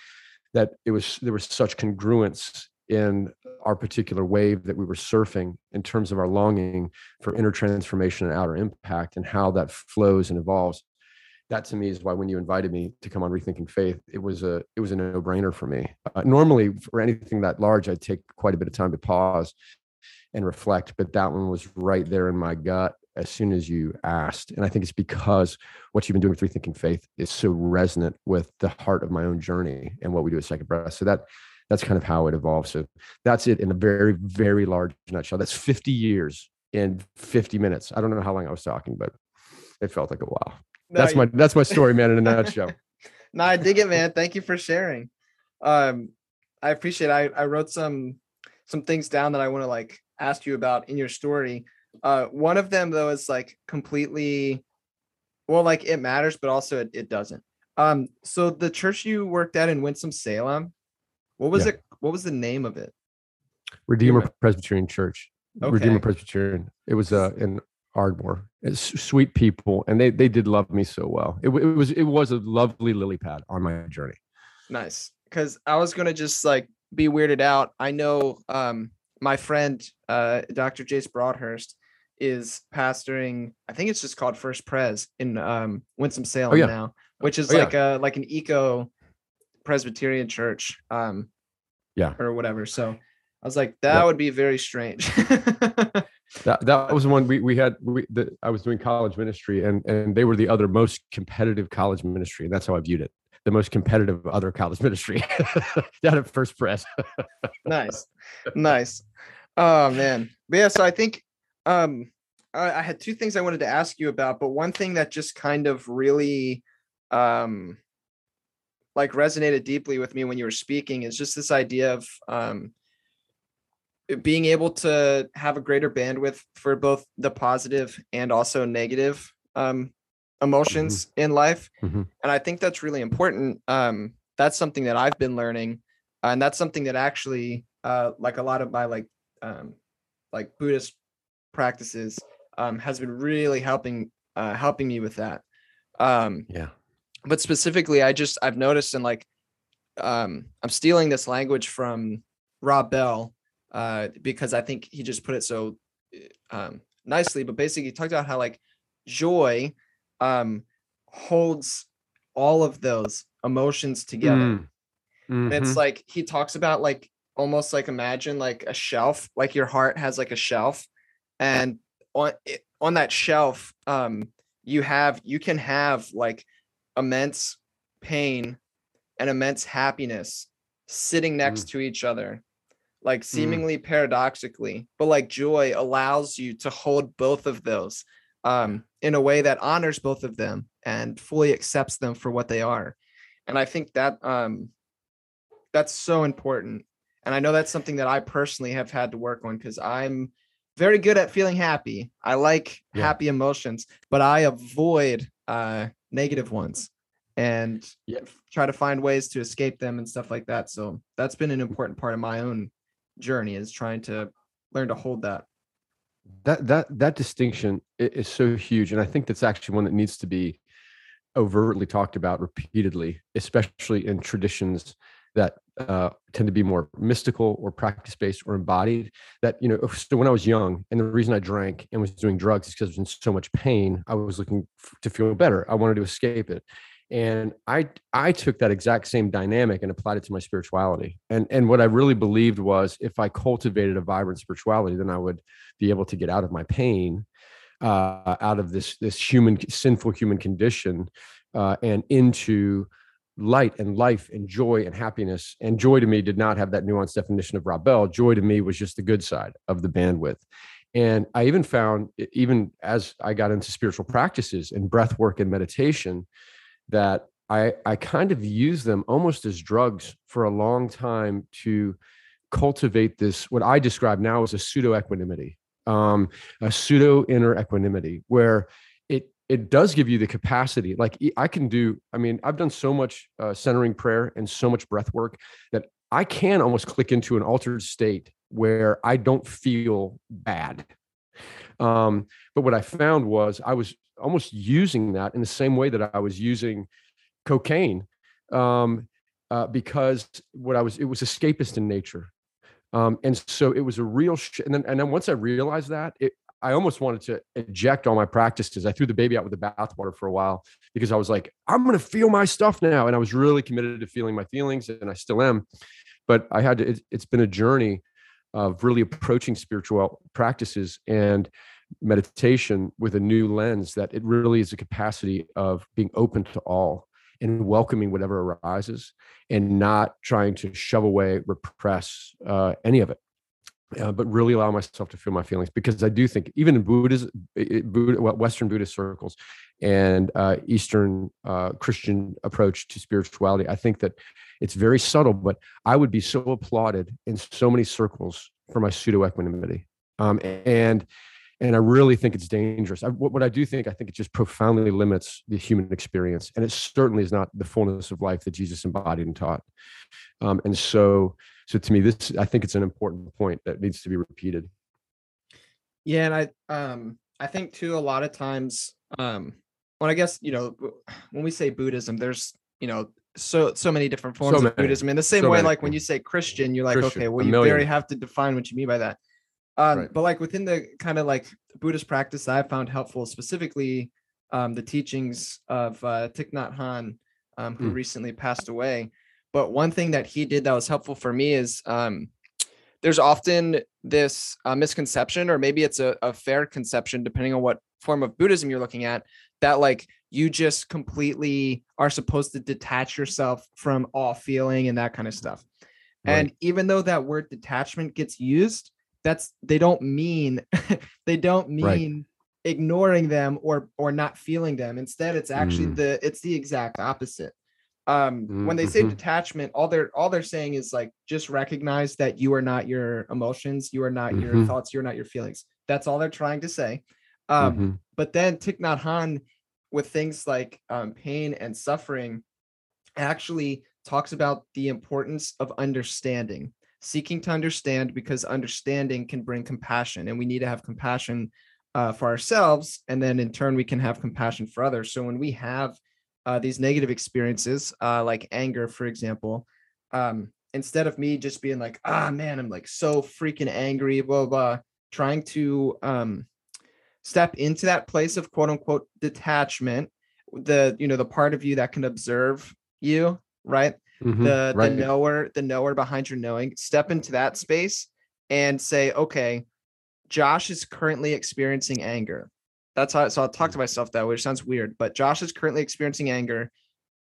that it was there was such congruence in our particular wave that we were surfing in terms of our longing for inner transformation and outer impact and how that flows and evolves that to me is why when you invited me to come on rethinking faith it was a it was a no-brainer for me. Uh, normally for anything that large i'd take quite a bit of time to pause and reflect but that one was right there in my gut as soon as you asked. And i think it's because what you've been doing with rethinking faith is so resonant with the heart of my own journey and what we do at second breath. So that that's kind of how it evolved. So that's it in a very very large nutshell. That's 50 years in 50 minutes. I don't know how long i was talking but it felt like a while no, that's my that's my story, man, in a nutshell. no, I dig it, man. Thank you for sharing. Um, I appreciate. It. I I wrote some some things down that I want to like ask you about in your story. Uh, one of them though is like completely, well, like it matters, but also it, it doesn't. Um, so the church you worked at in Winston Salem, what was yeah. it? What was the name of it? Redeemer Presbyterian Church. Okay. Redeemer Presbyterian. It was uh in Ardmore. It's sweet people, and they they did love me so well. It, it was it was a lovely lily pad on my journey. Nice, because I was gonna just like be weirded out. I know um my friend uh Dr. Jace Broadhurst is pastoring. I think it's just called First Pres in um Winston Salem oh, yeah. now, which is oh, like yeah. a like an eco Presbyterian church. Um, Yeah. or whatever. So I was like, that would be very strange. That that was the one we we had. We, the, I was doing college ministry, and and they were the other most competitive college ministry, and that's how I viewed it. The most competitive other college ministry down at First Pres. nice nice oh man but yeah so i think um I, I had two things i wanted to ask you about but one thing that just kind of really um like resonated deeply with me when you were speaking is just this idea of um being able to have a greater bandwidth for both the positive and also negative um emotions in life Mhm. and i think that's really important um that's something that i've been learning and that's something that actually uh like a lot of my like um like buddhist practices um has been really helping uh helping me with that um Yeah. but specifically i just i've noticed and like um i'm stealing this language from rob bell uh because i think he just put it so uh, um nicely but basically he talked about how like joy um holds all of those emotions together. Mm. and it's like he talks about like almost like imagine like a shelf like your heart has like a shelf and on it, on that shelf um you have you can have like immense pain and immense happiness sitting next to each other like seemingly paradoxically but like joy allows you to hold both of those um in a way that honors both of them and fully accepts them for what they are and i think that um that's so important and i know that's something that i personally have had to work on because i'm very good at feeling happy i like Yeah. happy emotions but i avoid uh negative ones and Yeah. try to find ways to escape them and stuff like that so that's been an important part of my own journey is trying to learn to hold that. That that that distinction is so huge and i think that's actually one that needs to be overtly talked about repeatedly especially in traditions that uh, tend to be more mystical or practice based or embodied that you know so when i was young and the reason i drank and was doing drugs is because i was in so much pain i was looking to feel better. I wanted to escape it and i i took that exact same dynamic and applied it to my spirituality and and what i really believed was if i cultivated a vibrant spirituality then i would be able to get out of my pain uh, out of this this human sinful human condition uh, and into light and life and joy and happiness and joy to me did not have that nuanced definition of Rob Bell. Joy to me was just the good side of the bandwidth. And I even found, even as I got into spiritual practices and breath work and meditation, that I, I kind of used them almost as drugs for a long time to cultivate this, what I describe now as a pseudo equanimity, um, a pseudo inner equanimity, where it it does give you the capacity. Like I can do, I mean, I've done so much uh, centering prayer and so much breath work that I can almost click into an altered state where I don't feel bad. Um, but what I found was I was almost using that in the same way that I was using cocaine um, uh, because what I was, it was escapist in nature. Um, and so it was a real, sh- and then, and then once I realized that, it, I almost wanted to eject all my practices. I threw the baby out with the bathwater for a while because I was like, I'm going to feel my stuff now. And I was really committed to feeling my feelings, and I still am. But I had to, it, it's been a journey of really approaching spiritual practices and meditation with a new lens that it really is a capacity of being open to all and welcoming whatever arises and not trying to shove away, repress uh, any of it. Uh, but really allow myself to feel my feelings because I do think even in Buddhism, Buddha, Western Buddhist circles and uh, Eastern uh, Christian approach to spirituality, I think that it's very subtle. But I would be so applauded in so many circles for my pseudo equanimity, um, and and I really think it's dangerous. I, what, what I do think, I think it just profoundly limits the human experience, and it certainly is not the fullness of life that Jesus embodied and taught. Um, and so, so to me, this I think it's an important point that needs to be repeated. Yeah, and I um I think too a lot of times um when I guess you know when we say Buddhism, there's you know so so many different forms So of. Buddhism. In the same So way, many. like when you say Christian, you're like, Christian, okay, well, you very have to define what you mean by that. Um, Right. but like within the kind of like Buddhist practice I found helpful, specifically um the teachings of uh Thich Nhat Hanh, um, who Mm. recently passed away. but one thing that he did that was helpful for me is um, there's often this uh, misconception, or maybe it's a, a fair conception, depending on what form of Buddhism you're looking at, that like you just completely are supposed to detach yourself from all feeling and that kind of stuff. Right. And even though that word detachment gets used, that's they don't mean they don't mean right. ignoring them or or not feeling them. Instead, it's actually mm. the it's the exact opposite. Um, mm-hmm. when they say mm-hmm. detachment, all they're all they're saying is like just recognize that you are not your emotions, you are not mm-hmm. your thoughts, you're not your feelings. That's all they're trying to say. Um, mm-hmm. but then Thich Nhat Hanh with things like um, pain and suffering actually talks about the importance of understanding seeking to understand because understanding can bring compassion and we need to have compassion uh, for ourselves and then in turn we can have compassion for others. So when we have uh, these negative experiences uh, like anger for example um, instead of me just being like ah man i'm like so freaking angry blah blah, trying to um, step into that place of quote unquote detachment the you know the part of you that can observe you right mm-hmm, the right. the knower the knower behind your knowing step into that space and say okay josh is currently experiencing anger that's how so i'll talk to myself that way which sounds weird but josh is currently experiencing anger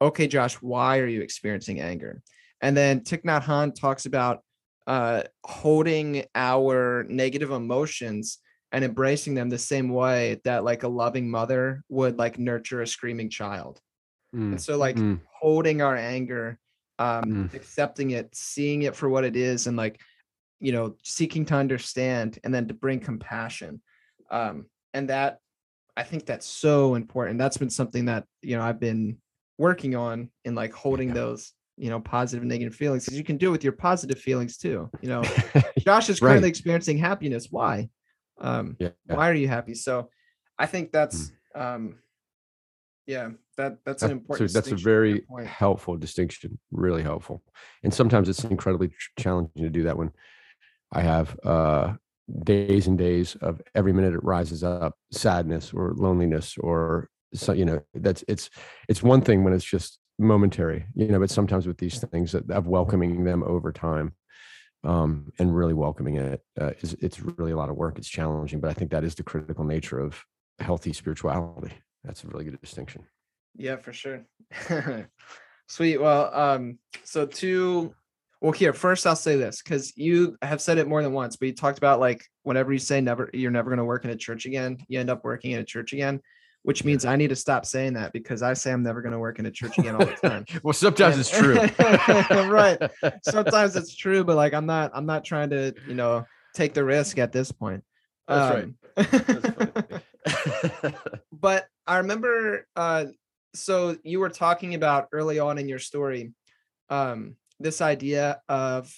okay josh why are you experiencing anger and then Thich Nhat Hanh talks about uh, holding our negative emotions and embracing them the same way that like a loving mother would like nurture a screaming child. Mm. And so like mm. holding our anger, um, mm. accepting it, seeing it for what it is, and like, you know, seeking to understand and then to bring compassion. Um, and that I think that's so important. That's been something that, you know, I've been working on in like holding those you know positive and negative feelings because you can do it with your positive feelings too you know josh is currently right. experiencing happiness why um yeah. why are you happy so i think that's mm. um yeah that that's an important so that's a very helpful distinction really helpful and sometimes it's incredibly challenging to do that when i have uh days and days of every minute it rises up sadness or loneliness or so you know that's it's it's one thing when it's just momentary you know but sometimes with these things of welcoming them over time um, and really welcoming it uh, is it's really a lot of work. It's challenging, but I think that is the critical nature of healthy spirituality. That's a really good distinction. Yeah, for sure. Sweet. Well, um, so two well here first I'll say this because you have said it more than once, but you talked about like whenever you say never you're never gonna work in a church again, you end up working in a church again which means I need to stop saying that because I say I'm never going to work in a church again all the time. well, sometimes and, it's true. right. Sometimes it's true, but like I'm not I'm not trying to, you know, take the risk at this point. That's um, right. That's but I remember uh so you were talking about early on in your story um this idea of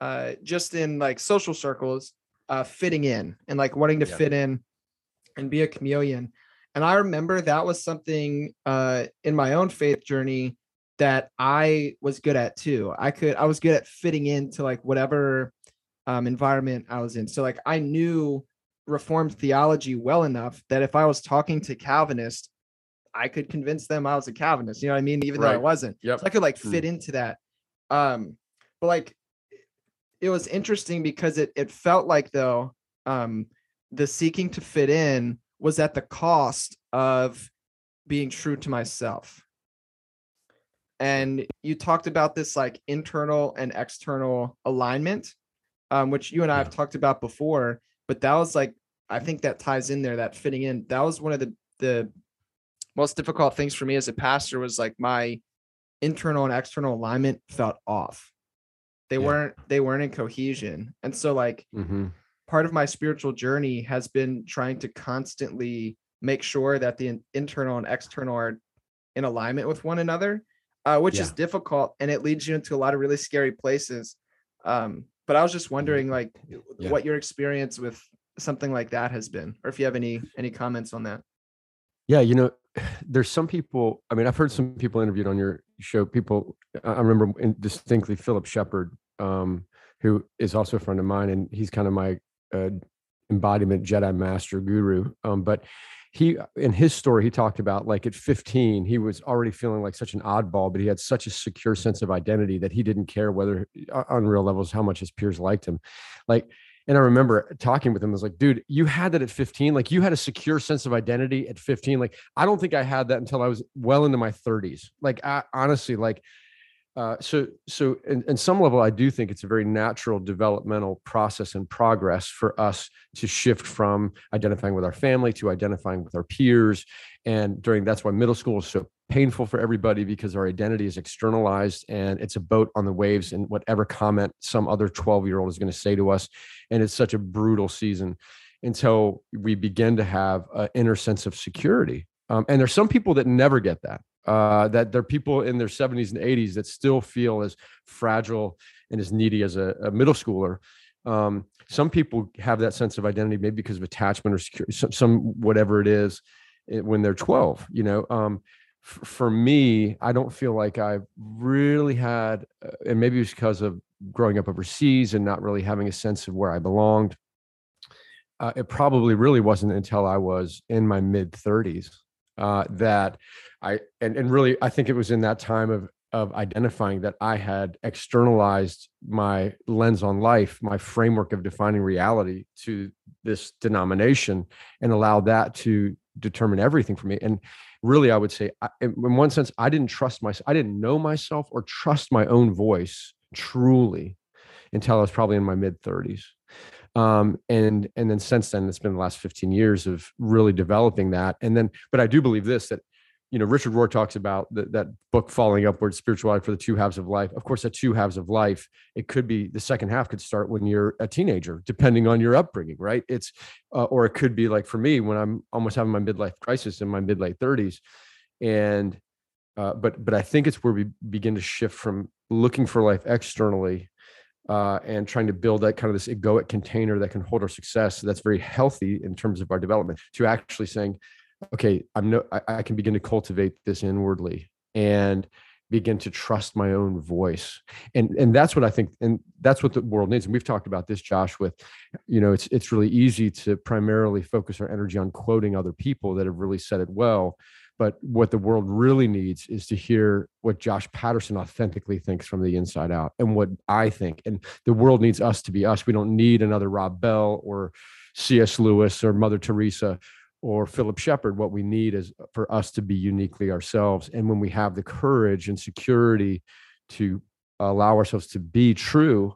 uh just in like social circles uh fitting in and like wanting to yeah. fit in and be a chameleon and I remember that was something uh, in my own faith journey that I was good at too. I could I was good at fitting into like whatever um, environment I was in. So like I knew reformed theology well enough that if I was talking to Calvinists, I could convince them I was a Calvinist. You know what I mean? Even right. though I wasn't. Yep. So I could like fit mm. into that. Um, but like it was interesting because it it felt like though um the seeking to fit in was at the cost of being true to myself. And you talked about this like internal and external alignment, um, which you and I have talked about before, but that was like, I think that ties in there, that fitting in. That was one of the, the most difficult things for me as a pastor was like my internal and external alignment felt off. They yeah. weren't, they weren't in cohesion. And so like, mm-hmm part of my spiritual journey has been trying to constantly make sure that the internal and external are in alignment with one another, uh, which yeah. is difficult and it leads you into a lot of really scary places. Um, but I was just wondering, like, yeah. what your experience with something like that has been, or if you have any any comments on that. Yeah, you know, there's some people. I mean, I've heard some people interviewed on your show. People, I remember distinctly Philip Shepherd, um, who is also a friend of mine, and he's kind of my uh, embodiment Jedi master guru. Um, but he in his story he talked about like at 15 he was already feeling like such an oddball but he had such a secure sense of identity that he didn't care whether uh, on real levels how much his peers liked him. Like and i remember talking with him I was like dude you had that at 15 like you had a secure sense of identity at 15 like i don't think i had that until i was well into my 30s like I, honestly like uh, so, so in, in, some level, I do think it's a very natural developmental process and progress for us to shift from identifying with our family to identifying with our peers. And during that's why middle school is so painful for everybody because our identity is externalized and it's a boat on the waves and whatever comment some other 12 year old is going to say to us. And it's such a brutal season until we begin to have an inner sense of security. Um, and there's some people that never get that uh, that there are people in their 70s and 80s that still feel as fragile and as needy as a, a middle schooler. Um, some people have that sense of identity, maybe because of attachment or security, some, some whatever it is, eh, when they're 12. You know, um, f- for me, I don't feel like I really had, uh, and maybe it's because of growing up overseas and not really having a sense of where I belonged. Uh, it probably really wasn't until I was in my mid 30s uh, that I and and really I think it was in that time of of identifying that I had externalized my lens on life, my framework of defining reality to this denomination, and allowed that to determine everything for me. And really, I would say, in one sense, I didn't trust myself. I didn't know myself or trust my own voice truly until I was probably in my mid 30s. Um, and and then since then, it's been the last 15 years of really developing that. And then, but I do believe this that you know, Richard Rohr talks about the, that book falling upward, spirituality for the two halves of life. Of course, the two halves of life, it could be the second half could start when you're a teenager, depending on your upbringing, right? It's, uh, or it could be like for me when I'm almost having my midlife crisis in my mid late 30s, and, uh, but but I think it's where we begin to shift from looking for life externally uh, and trying to build that kind of this egoic container that can hold our success. So that's very healthy in terms of our development. To actually saying, okay, I'm no, I, I can begin to cultivate this inwardly and begin to trust my own voice. And and that's what i think and that's what the world needs. And we've talked about this josh with you know it's it's really easy to primarily focus our energy on quoting other people that have really said it well. But what the world really needs is to hear what josh patterson authentically thinks from the inside out and what i think. And the world needs us to be us. We don't need another rob bell or cs lewis or mother teresa or Philip Shepherd, what we need is for us to be uniquely ourselves. And when we have the courage and security to allow ourselves to be true,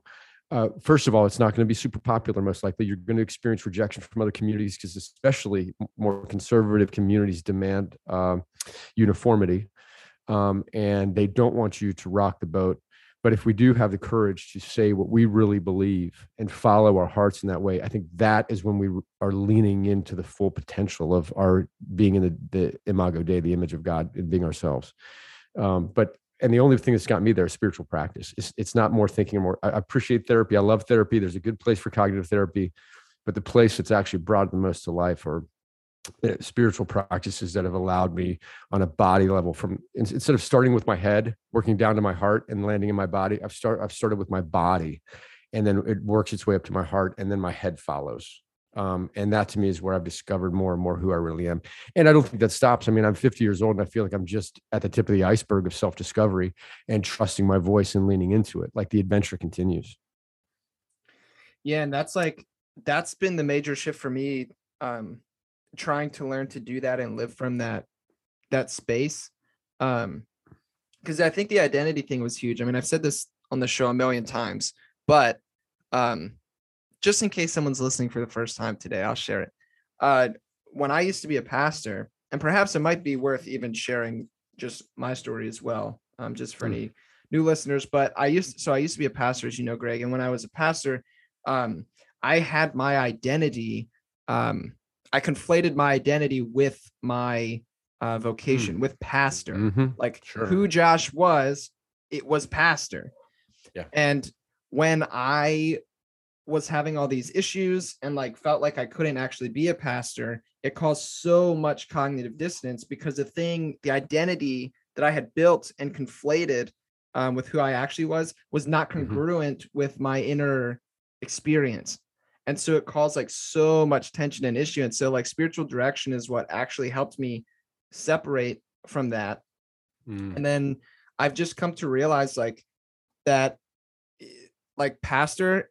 uh, first of all, it's not going to be super popular, most likely. You're going to experience rejection from other communities because, especially more conservative communities, demand um, uniformity. Um, and they don't want you to rock the boat but if we do have the courage to say what we really believe and follow our hearts in that way, I think that is when we are leaning into the full potential of our being in the, the imago Dei, the image of God, and being ourselves. Um, but and the only thing that's got me there is spiritual practice. It's, it's not more thinking or more. I appreciate therapy. I love therapy. There's a good place for cognitive therapy, but the place that's actually brought the most to life are spiritual practices that have allowed me on a body level from instead of starting with my head working down to my heart and landing in my body i've start i've started with my body and then it works its way up to my heart and then my head follows. Um, and that to me is where i've discovered more and more who i really am. And i don't think that stops. I mean i'm 50 years old and i feel like i'm just at the tip of the iceberg of self-discovery and trusting my voice and leaning into it like the adventure continues. Yeah and that's like that's been the major shift for me um trying to learn to do that and live from that that space um because i think the identity thing was huge i mean i've said this on the show a million times but um just in case someone's listening for the first time today i'll share it uh when i used to be a pastor and perhaps it might be worth even sharing just my story as well um just for mm. any new listeners but i used so i used to be a pastor as you know greg and when i was a pastor um i had my identity um I conflated my identity with my uh, vocation, mm. with pastor. Mm-hmm. Like sure. who Josh was, it was pastor. Yeah. And when I was having all these issues and like felt like I couldn't actually be a pastor, it caused so much cognitive dissonance because the thing, the identity that I had built and conflated um, with who I actually was was not mm-hmm. congruent mm-hmm. with my inner experience. And so it caused like so much tension and issue and so like spiritual direction is what actually helped me separate from that Mm. and then i've just come to realize like that eh, like pastor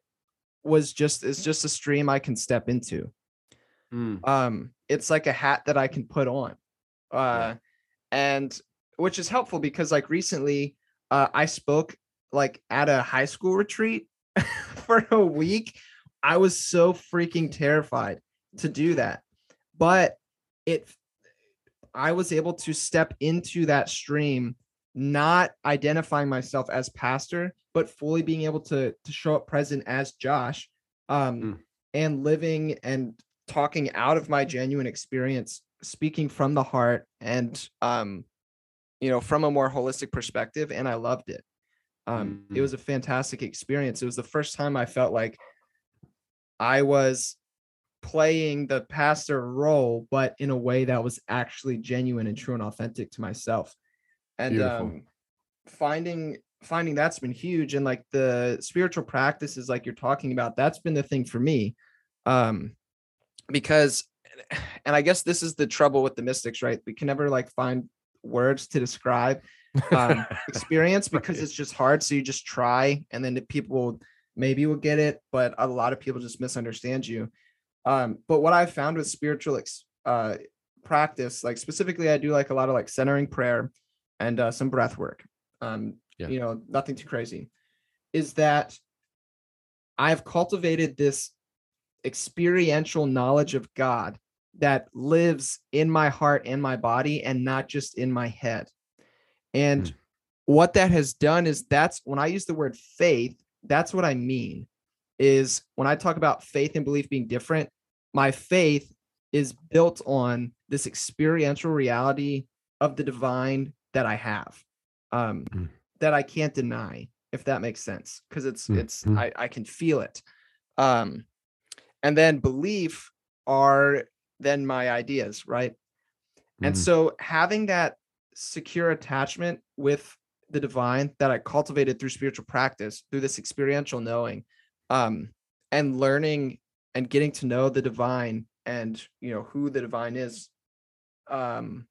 was just is just a stream i can step into Mm. um it's like a hat that i can put on uh and which is helpful because like recently uh i spoke like at a high school retreat for a week i was so freaking terrified to do that but it i was able to step into that stream not identifying myself as pastor but fully being able to to show up present as josh um Mm. and living and talking out of my genuine experience speaking from the heart and um you know from a more holistic perspective and i loved it um it Mhm. was a fantastic experience it was the first time i felt like i was playing the pastor role but in a way that was actually genuine and true and authentic to myself. And um finding finding that's been huge and like the spiritual practices like you're talking about that's been the thing for me um because and i guess this is the trouble with the mystics right? We can never like find words to describe um experience because it's just hard so you just try and then the people will maybe will get it but a lot of people just misunderstand you um but what i found with spiritual ex- uh practice like specifically i do like a lot of like centering prayer and uh, some breath work um Yeah. you know nothing too crazy is that i've cultivated this experiential knowledge of god that lives in my heart and my body and not just in my head and Mm. what that has done is that's when i use the word faith that's what i mean is when i talk about faith and belief being different my faith is built on this experiential reality of the divine that i have um Mm. that i can't deny if that makes sense because it's Mm, it's mm. I, I can feel it um and then belief are then my ideas right and Mhm. so having that secure attachment with the divine that I cultivated through spiritual practice, through this experiential knowing, um, and learning and getting to know the divine and you know who the divine is, um,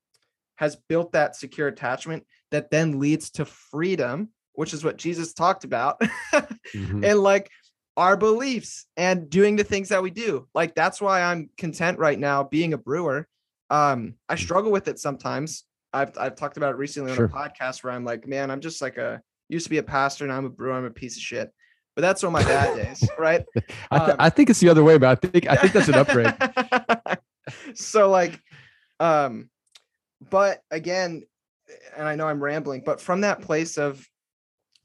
has built that secure attachment that then leads to freedom, which is what Jesus talked about, Mhm. and like our beliefs and doing the things that we do. Like that's why I'm content right now being a brewer. Um, I Mm. struggle with it sometimes. I've I've talked about it recently on Sure. a podcast where I'm like, man, I'm just like a used to be a pastor and I'm a brewer. I'm a piece of shit. But that's on my bad days, right? I, th- um, I think it's the other way, but I think I think that's an upgrade. so like, um, but again, and I know I'm rambling, but from that place of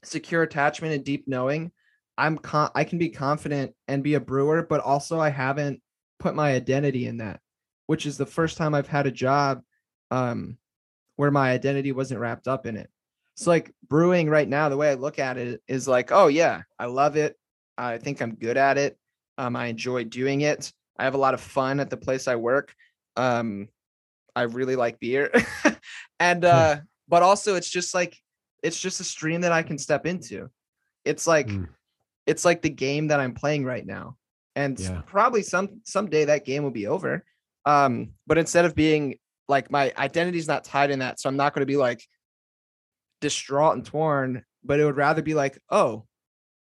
secure attachment and deep knowing, I'm con- I can be confident and be a brewer, but also I haven't put my identity in that, which is the first time I've had a job um where my identity wasn't wrapped up in it. So like brewing right now, the way I look at it is like, oh yeah, I love it. I think I'm good at it. Um, I enjoy doing it. I have a lot of fun at the place I work. Um, I really like beer. and uh, but also it's just like it's just a stream that I can step into. It's like Mm. it's like the game that I'm playing right now. And Yeah. probably some someday that game will be over. Um, but instead of being like my identity's not tied in that, so I'm not going to be like distraught and torn, but it would rather be like, oh,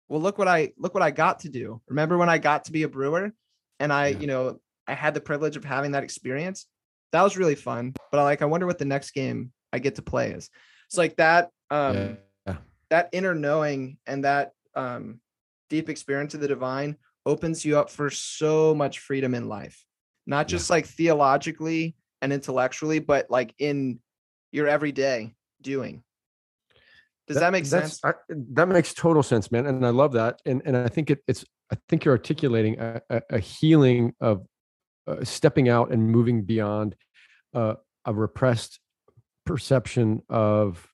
well, look what I look what I got to do. Remember when I got to be a brewer and I, Yeah. you know, I had the privilege of having that experience. That was really fun. But I like I wonder what the next game I get to play is. It's like that um Yeah. that inner knowing and that um deep experience of the divine opens you up for so much freedom in life. Not Yeah. just like theologically and intellectually, but like in your everyday doing. Does that, make sense? I, that makes total sense, man, and I love that. And and I think it, it's I think you're articulating a, a, a healing of uh, stepping out and moving beyond uh, a repressed perception of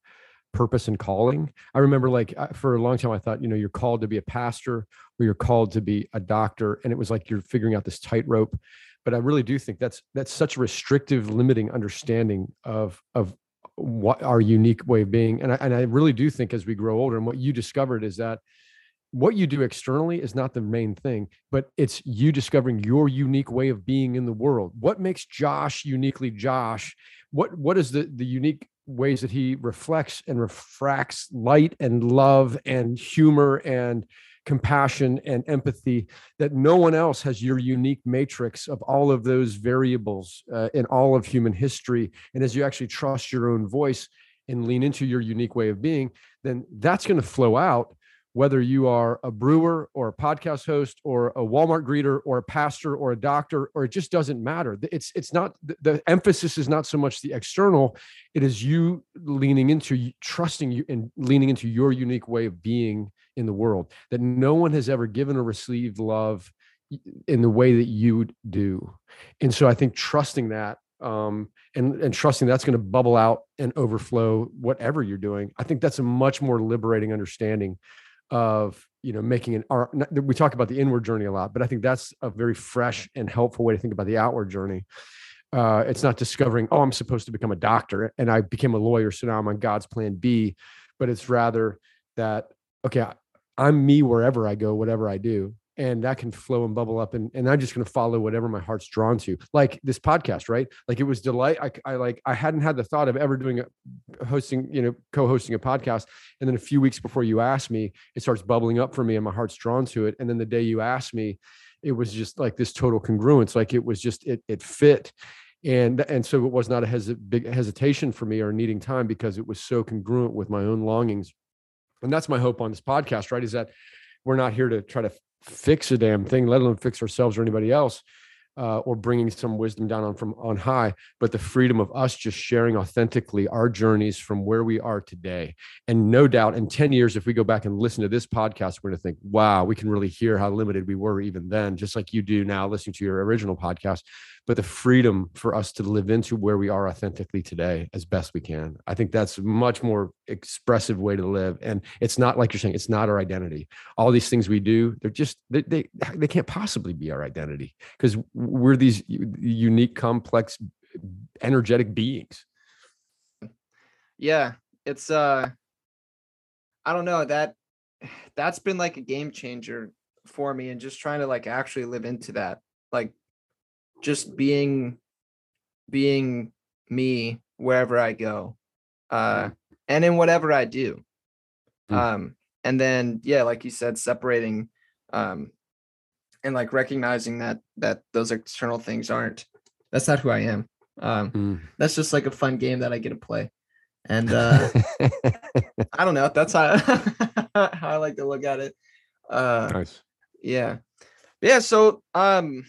purpose and calling. I remember like for a long time I thought, you know, you're called to be a pastor or you're called to be a doctor and it was like you're figuring out this tightrope. But I really do think that's that's such a restrictive limiting understanding of of what our unique way of being. And I and I really do think as we grow older and what you discovered is that what you do externally is not the main thing, but it's you discovering your unique way of being in the world. What makes Josh uniquely Josh? What what is the the unique ways that he reflects and refracts light and love and humor and compassion and empathy that no one else has your unique matrix of all of those variables uh, in all of human history and as you actually trust your own voice and lean into your unique way of being then that's going to flow out whether you are a brewer or a podcast host or a Walmart greeter or a pastor or a doctor, or it just doesn't matter. It's it's not the emphasis is not so much the external, it is you leaning into trusting you and leaning into your unique way of being in the world that no one has ever given or received love in the way that you do. And so I think trusting that um, and and trusting that's going to bubble out and overflow whatever you're doing. I think that's a much more liberating understanding of you know making an art we talk about the inward journey a lot but i think that's a very fresh and helpful way to think about the outward journey uh, it's not discovering oh i'm supposed to become a doctor and i became a lawyer so now i'm on god's plan b but it's rather that okay i'm me wherever i go whatever i do and that can flow and bubble up and, and i'm just going to follow whatever my heart's drawn to. Like this podcast right? Like it was delight I, I like i hadn't had the thought of ever doing a hosting you know co-hosting a podcast and then a few weeks before you asked me it starts bubbling up for me and my heart's drawn to it and then the day you asked me it was just like this total congruence like it was just it it fit and and so it was not a hes- big hesitation for me or needing time because it was so congruent with my own longings and that's my hope on this podcast right is that we're not here to try to fix a damn thing, let alone fix ourselves or anybody else uh, or bringing some wisdom down on from on high, but the freedom of us just sharing authentically our journeys from where we are today. And no doubt, in ten years, if we go back and listen to this podcast, we're going to think, "Wow, we can really hear how limited we were even then," just like you do now, listening to your original podcast. But the freedom for us to live into where we are authentically today as best we can. I think that's a much more expressive way to live. And it's not like you're saying, it's not our identity. All these things we do, they're just they they, they can't possibly be our identity because we're these unique, complex, energetic beings. Yeah, it's uh, I don't know that that's been like a game changer for me, and just trying to like actually live into that, like just being, being me wherever I go, uh, and in whatever I do. Mm. Um, and then yeah, like you said, separating um and like recognizing that that those external things aren't that's not who I am. Um, mm. That's just like a fun game that I get to play, and uh, I don't know. That's how, how I like to look at it. Uh, nice. Yeah, yeah. So, um,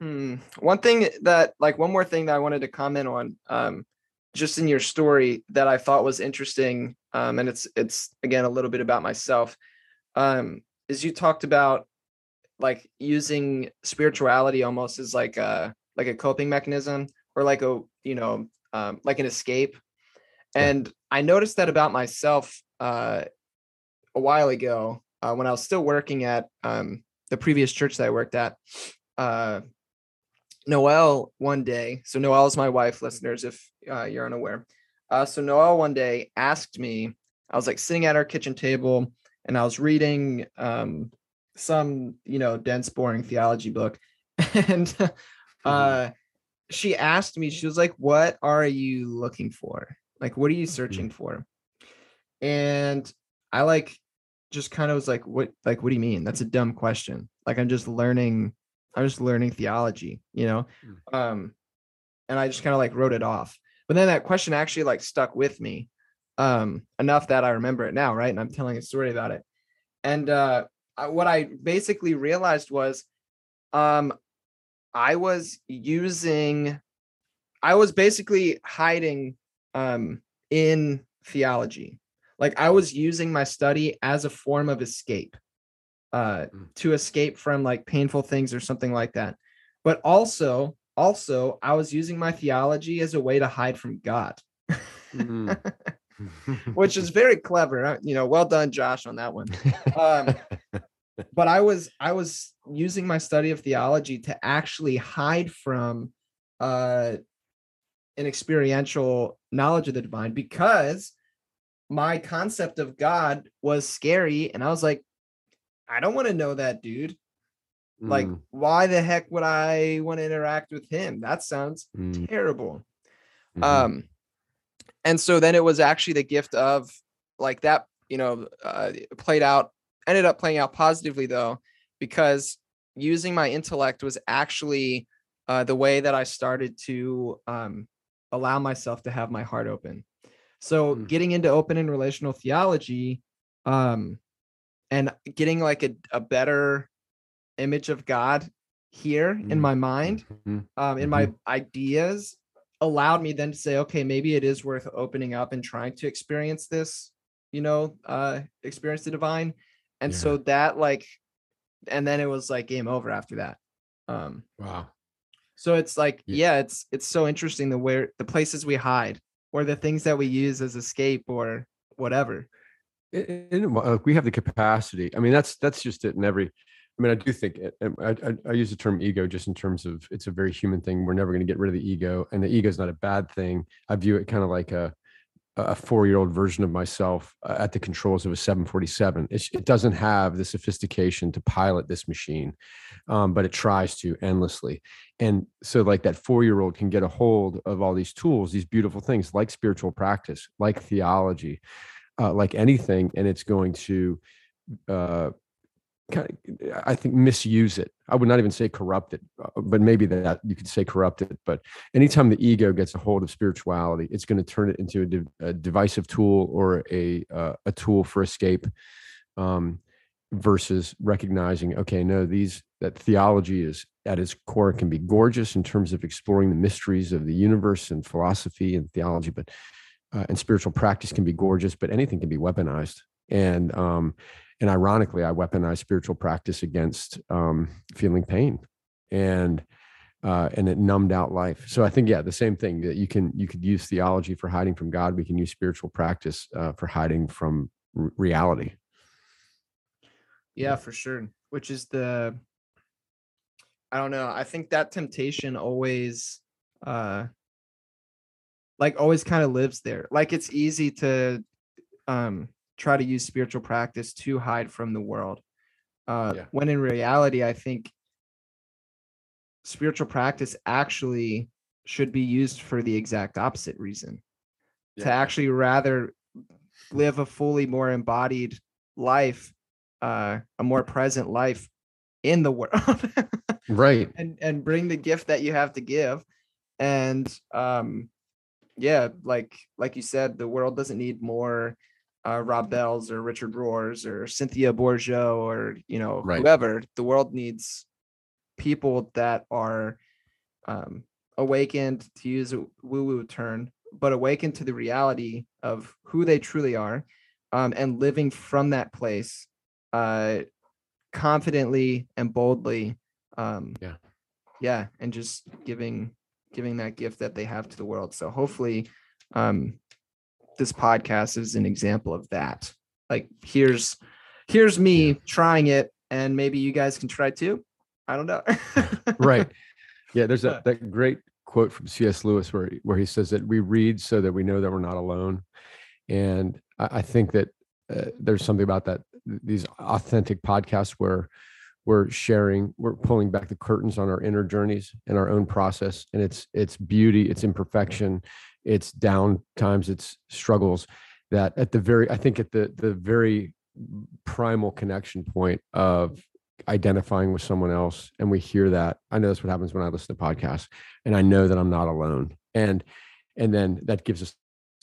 hmm, one thing that like one more thing that I wanted to comment on, um, just in your story that I thought was interesting, um, and it's it's again a little bit about myself. Um, is you talked about like using spirituality almost as like a like a coping mechanism or like a you know um, like an escape and i noticed that about myself uh, a while ago uh, when i was still working at um, the previous church that i worked at uh, noel one day so noel is my wife listeners if uh, you're unaware. Uh, so noel one day asked me i was like sitting at our kitchen table and i was reading um, some you know dense boring theology book and mm-hmm. uh she asked me she was like what are you looking for? Like what are you mm-hmm. searching for? And i like just kind of was like what like what do you mean? That's a dumb question. Like i'm just learning i'm just learning theology you know mm. um and i just kind of like wrote it off but then that question actually like stuck with me um enough that i remember it now right and i'm telling a story about it and uh what I basically realized was um I was using I was basically hiding um in theology. Like I was using my study as a form of escape. Uh mm. to escape from like painful things or something like that. But also also I was using my theology as a way to hide from God. mm. which is very clever. Uh, you know, well done, Josh, on that one. Um, but I was I was using my study of theology to actually hide from uh, an experiential knowledge of the divine because my concept of God was scary. And I was like, I don't want to know that dude. Like, Mm, why the heck would I want to interact with him? That sounds mm, terrible. mhm. Um, and so then it was actually the gift of like that, you know, uh, played out, ended up playing out positively though, because using my intellect was actually uh, the way that I started to um, allow myself to have my heart open. So Mm. getting into open and relational theology, um, and getting like a, a better image of God here in Mm. my mind, Mhm. um, in my ideas, allowed me then to say, okay, maybe it is worth opening up and trying to experience this, you know, uh, experience the divine. And Yeah. so that like, and then it was like game over after that. Um, Wow. so it's like, Yeah. yeah, it's it's so interesting the where the places we hide or the things that we use as escape or whatever. We have the capacity. I mean, that's that's just it in every. I mean, I do think it, um, I, I, I use the term ego just in terms of it's a very human thing. We're never going to get rid of the ego, and the ego is not a bad thing. I view it kind of like a a four year old version of myself uh, at the controls of a 747. It's, it doesn't have the sophistication to pilot this machine, um, but it tries to endlessly. And so, like that four year old can get a hold of all these tools, these beautiful things like spiritual practice, like theology, uh, like anything, and it's going to, uh, kind of, I think, misuse it. I would not even say corrupt it, uh, but maybe that you could say corrupt it. But anytime the ego gets a hold of spirituality, it's going to turn it into a, a divisive tool or a uh, a tool for escape. Um, versus recognizing okay no these that theology is at its core can be gorgeous in terms of exploring the mysteries of the universe and philosophy and theology but uh, and spiritual practice can be gorgeous but anything can be weaponized and um and ironically i weaponize spiritual practice against um feeling pain and uh, and it numbed out life. So I think, yeah, the same thing that you can you could use theology for hiding from God. We can use spiritual practice uh, for hiding from r- reality. Yeah, for sure. Which is the I don't know. I think that temptation always uh like always kind of lives there. Like it's easy to um try to use spiritual practice to hide from the world. Uh Yeah. when in reality I think spiritual practice actually should be used for the exact opposite reason. To actually rather live a fully more embodied life uh, a more present life in the world Right. and and bring the gift that you have to give and um yeah like like you said the world doesn't need more uh rob bells or richard rohrs or cynthia bourgeault or you know Right. whoever the world needs people that are um awakened to use a woo-woo term but awakened to the reality of who they truly are um and living from that place uh confidently and boldly um Yeah. yeah and just giving giving that gift that they have to the world. So hopefully um this podcast is an example of that. Like here's here's me trying it and maybe you guys can try too. I don't know. Right. Yeah there's that, that great quote from cs lewis where, where he says that we read so that we know that we're not alone. And i, I think that uh, there's something about that these authentic podcasts where we're sharing we're pulling back the curtains on our inner journeys and our own process and it's it's beauty it's imperfection it's down times it's struggles that at the very i think at the the very primal connection point of identifying with someone else and we hear that i know that's what happens when i listen to podcasts and i know that i'm not alone and and then that gives us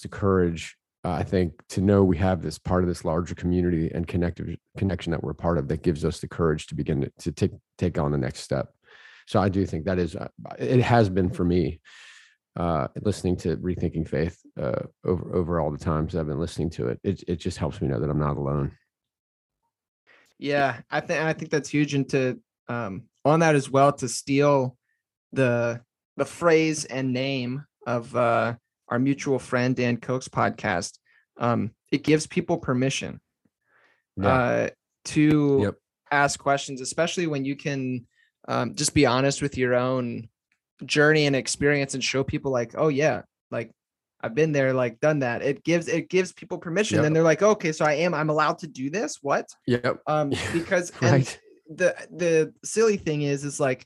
the courage i think to know we have this part of this larger community and connective connection that we're part of that gives us the courage to begin to, to take take on the next step. So i do think that is uh, it has been for me uh listening to rethinking faith uh over over all the times i've been listening to it. It, it just helps me know that i'm not alone. Yeah i think i think that's huge and to um on that as well to steal the the phrase and name of uh our mutual friend dan koch's podcast um it gives people permission uh to Yep. ask questions especially when you can um, just be honest with your own journey and experience and show people like oh yeah like I've been there, like done that. It gives it gives people permission. Yep. And they're like, okay, so I am I'm allowed to do this. What? Yep. Um, because and Right. the the silly thing is, is like,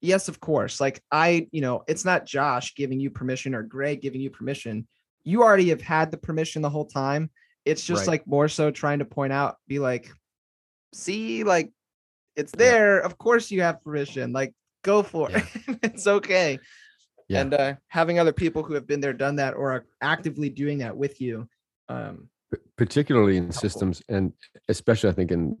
yes, of course. Like I, you know, it's not Josh giving you permission or Greg giving you permission. You already have had the permission the whole time. It's just Right. like more so trying to point out, be like, see, like it's Yeah. there. Of course you have permission. Like go for it. it's okay. Yeah. And uh having other people who have been there, done that, or are actively doing that with you. Um, P- particularly in Helpful. systems and especially i think in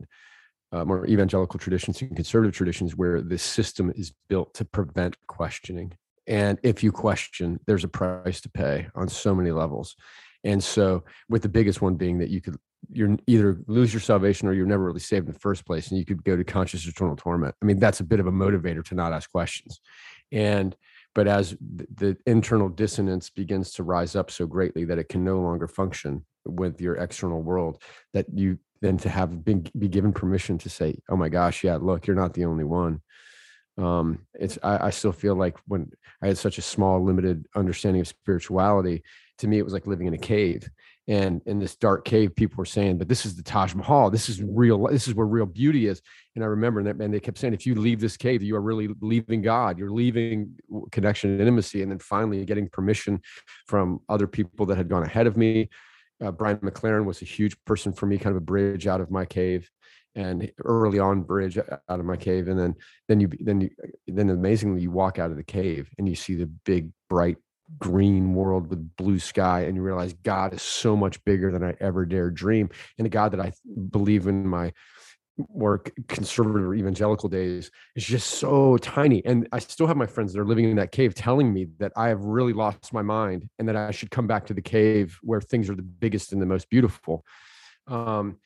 uh, more evangelical traditions and conservative traditions where the system is built to prevent questioning. And if you question there's a price to pay on so many levels. And so with the biggest one being that you could you're either lose your salvation or you're never really saved in the first place and you could go to conscious eternal torment. I mean that's a bit of a motivator to not ask questions. And but as the internal dissonance begins to rise up so greatly that it can no longer function with your external world that you then to have been be given permission to say oh my gosh yeah look you're not the only one. Um it's I, I still feel like when i had such a small limited understanding of spirituality to me it was like living in a cave. And in this dark cave people were saying but this is the taj mahal. This is real this is where real beauty is. And i remember that and they kept saying if you leave this cave you are really leaving god. You're leaving connection and intimacy. And then finally getting permission from other people that had gone ahead of me uh, brian mclaren was a huge person for me kind of a bridge out of my cave and early on bridge out of my cave. And then then you then you then amazingly you walk out of the cave and you see the big bright green world with blue sky and you realize god is so much bigger than i ever dared dream. And the god that i believe in my more conservative or evangelical days is just so tiny and i still have my friends that are living in that cave telling me that i have really lost my mind and that i should come back to the cave where things are the biggest and the most beautiful um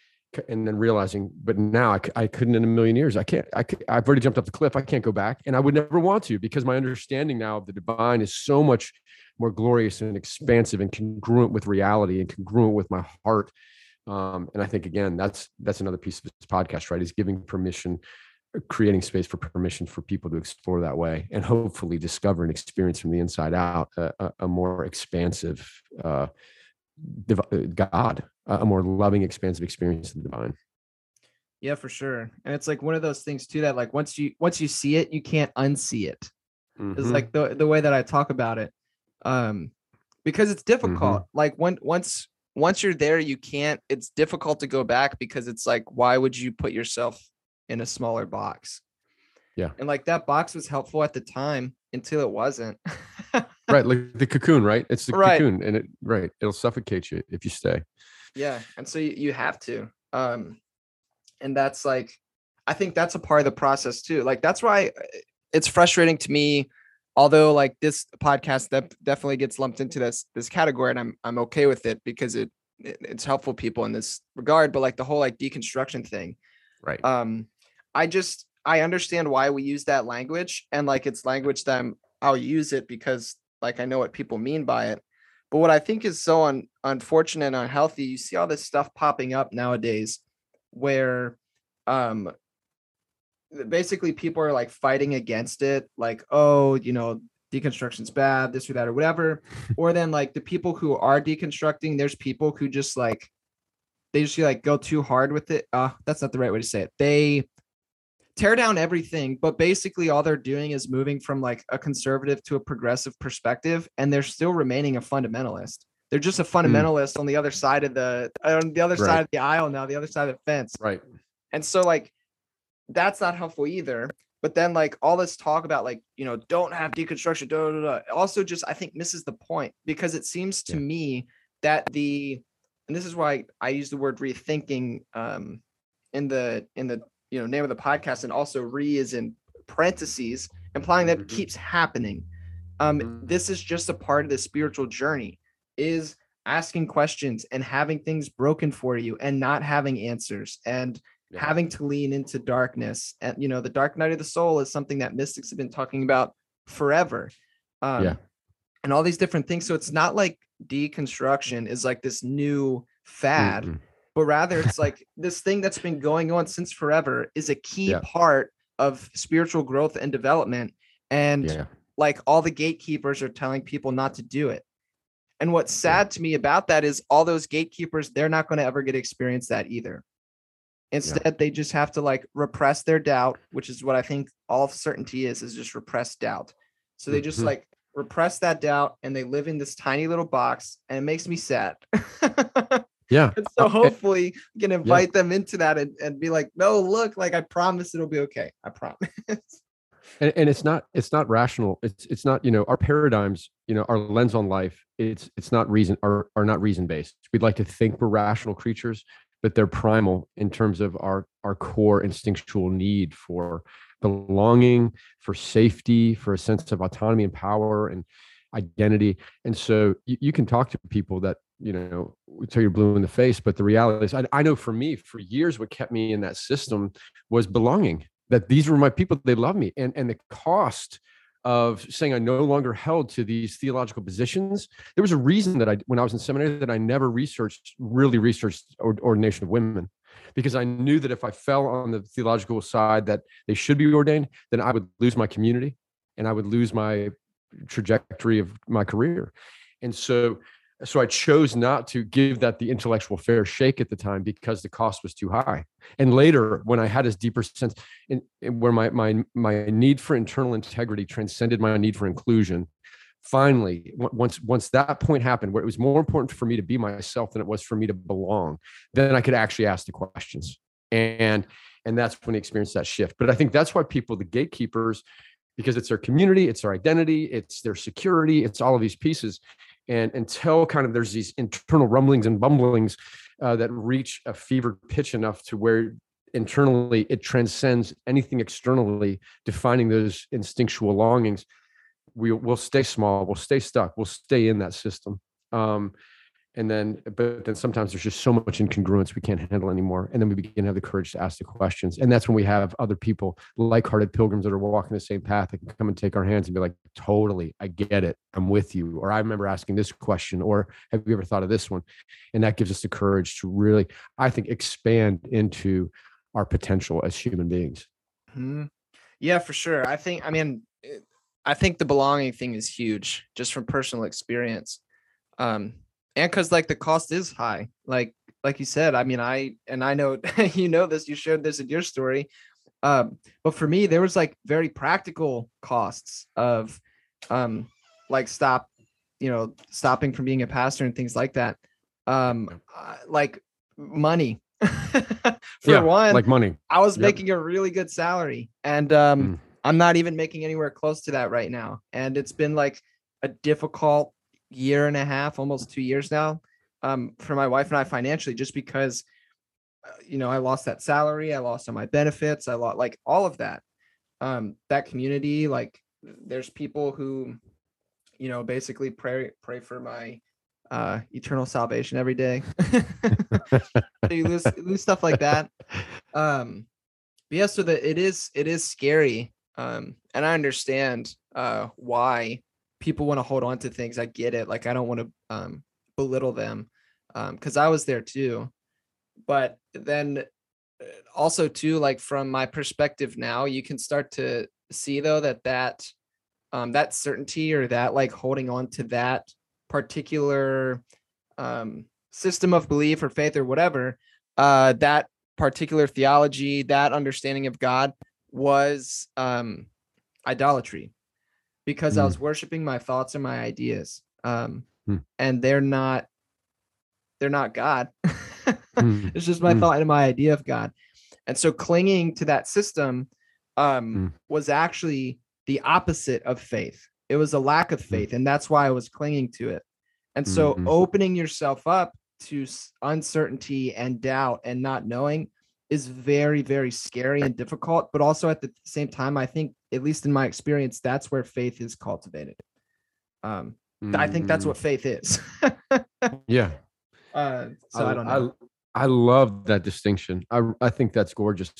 and then realizing but now I couldn't in a million years i can't I, I've already jumped off the cliff i can't go back and i would never want to because my understanding now of the divine is so much more glorious and expansive and congruent with reality and congruent with my heart um, and i think again that's that's another piece of this podcast right is giving permission uh, creating space for permission for people to explore that way and hopefully discover and experience from the inside out a, a, more expansive uh, div- uh, god a more loving expansive experience of the divine yeah, for sure. And it's like one of those things too that like once you once you see it, you can't unsee it. it. is Mhm. like the the way that I talk about it. Um because it's difficult. Like when once once you're there, you can't it's difficult to go back because it's like why would you put yourself in a smaller box? Yeah. And like that box was helpful at the time until it wasn't. right like the cocoon right it's the Right. cocoon and it right it'll suffocate you if you stay yeah and so you, you have to um and that's like i think that's a part of the process too like that's why uh, it's frustrating to me although like this podcast that definitely gets lumped into this this category and i'm i'm okay with it because it, it it's helpful people in this regard but like the whole like deconstruction thing right. um i just i understand why we use that language and like it's language that I'm, i'll use it because like i know what people mean by it. But what i think is so un- unfortunate and unhealthy you see all this stuff popping up nowadays where um basically people are like fighting against it like oh you know deconstruction's bad this or that or whatever. Or then like the people who are deconstructing there's people who just like they just like go too hard with it. Uh that's not the right way to say it. They tear down everything but basically all they're doing is moving from like a conservative to a progressive perspective and they're still remaining a fundamentalist. They're just a fundamentalist on the other side of the on the other side of the aisle now the other side of the fence. Right. And so like that's not helpful either. But then like all this talk about like, you know, don't have deconstruction, da, da, da, also just I think misses the point because it seems to Yeah. me that the and this is why I use the word rethinking um in the in the you know name of the podcast and also re is in parentheses, implying that Mhm. keeps happening. Um Mhm. this is just a part of the spiritual journey is asking questions and having things broken for you and not having answers and Yeah. having to lean into darkness and you know the dark night of the soul is something that mystics have been talking about forever um Yeah. and all these different things so it's not like deconstruction is like this new fad Mm-mm. but rather it's like this thing that's been going on since forever is a key Yeah. part of spiritual growth and development and yeah like all the gatekeepers are telling people not to do it And what's sad to me about that is all those gatekeepers, they're not going to ever get to experience that either. Instead, yeah. they just have to like repress their doubt, which is what I think all certainty is, is just repressed doubt. So they just mm-hmm. like repress that doubt and they live in this tiny little box and it makes me sad. yeah. And so hopefully we can invite yeah. them into that and, and be like, no, look, like I promise it'll be okay. I promise. And, and it's not it's not rational. It's it's not, you know, our paradigms, you know, our lens on life, it's it's not reason are are not reason based. We'd like to think we're rational creatures, but they're primal in terms of our our core instinctual need for belonging, for safety, for a sense of autonomy and power and identity. And so you, you can talk to people that, you know, tell you're blue in the face, but the reality is, I, I know for me, for years, what kept me in that system was belonging. That these were my people, they love me, and and the cost of saying I no longer held to these theological positions. There was a reason that I, when I was in seminary, that I never researched, really researched ordination of women, because I knew that if I fell on the theological side that they should be ordained, then I would lose my community and I would lose my trajectory of my career. And so so I chose not to give that the intellectual fair shake at the time because the cost was too high. And later, when I had this deeper sense, and, where my my my need for internal integrity transcended my need for inclusion, finally, once once that point happened, where it was more important for me to be myself than it was for me to belong, then I could actually ask the questions. And and that's when I experienced that shift. But I think that's why people, the gatekeepers, because it's their community, it's their identity, it's their security, it's all of these pieces and until kind of there's these internal rumblings and bumblings uh, that reach a fevered pitch enough to where internally it transcends anything externally defining those instinctual longings. We, will stay small we'll stay stuck we'll stay in that system. Um, and then but then sometimes there's just so much incongruence we can't handle anymore. And then we begin to have the courage to ask the questions. And that's when we have other people like-hearted pilgrims that are walking the same path that can come and take our hands and be like totally. I get it. I'm with you. Or i remember asking this question. Or have you ever thought of this one? And that gives us the courage to really i think expand into our potential as human beings. Mm-hmm. yeah for sure. I think i mean i think the belonging thing is huge just from personal experience. Um and because like the cost is high like like you said i mean i and i know you know this you shared this in your story um but for me there was like very practical costs of um like stop you know stopping from being a pastor and things like that um like money for yeah, one like money i was yep. making a really good salary and um mm. i'm not even making anywhere close to that right now and it's been like a difficult year and a half, almost two years now, um, for my wife and I financially, just because, uh, you know, I lost that salary, I lost all my benefits, I lost like all of that. Um, that community, like, there's people who, you know, basically pray pray for my uh, eternal salvation every day. so you lose lose stuff like that. Um, but yeah, so that it is it is scary. Um, and I understand uh why people want to hold on to things. I get it. Like I don't want to um, belittle them because um, I was there too. But then uh, also too, like from my perspective now, you can start to see though that that um, that certainty or that like holding on to that particular um, system of belief or faith or whatever, uh, that particular theology, that understanding of God was um, idolatry because mm. I was worshiping my thoughts and my ideas. Um, mm. and they're not they're not God. mm. It's just my mm. thought and my idea of God. And so clinging to that system um, mm. was actually the opposite of faith. It was a lack of faith, and that's why I was clinging to it. And so mm-hmm. opening yourself up to uncertainty and doubt and not knowing is very very scary and difficult but also at the same time i think at least in my experience that's where faith is cultivated. Um mm. i think that's what mm. faith is. Yeah. Uh so I, I, don't know. I, I love that distinction. I i think that's gorgeous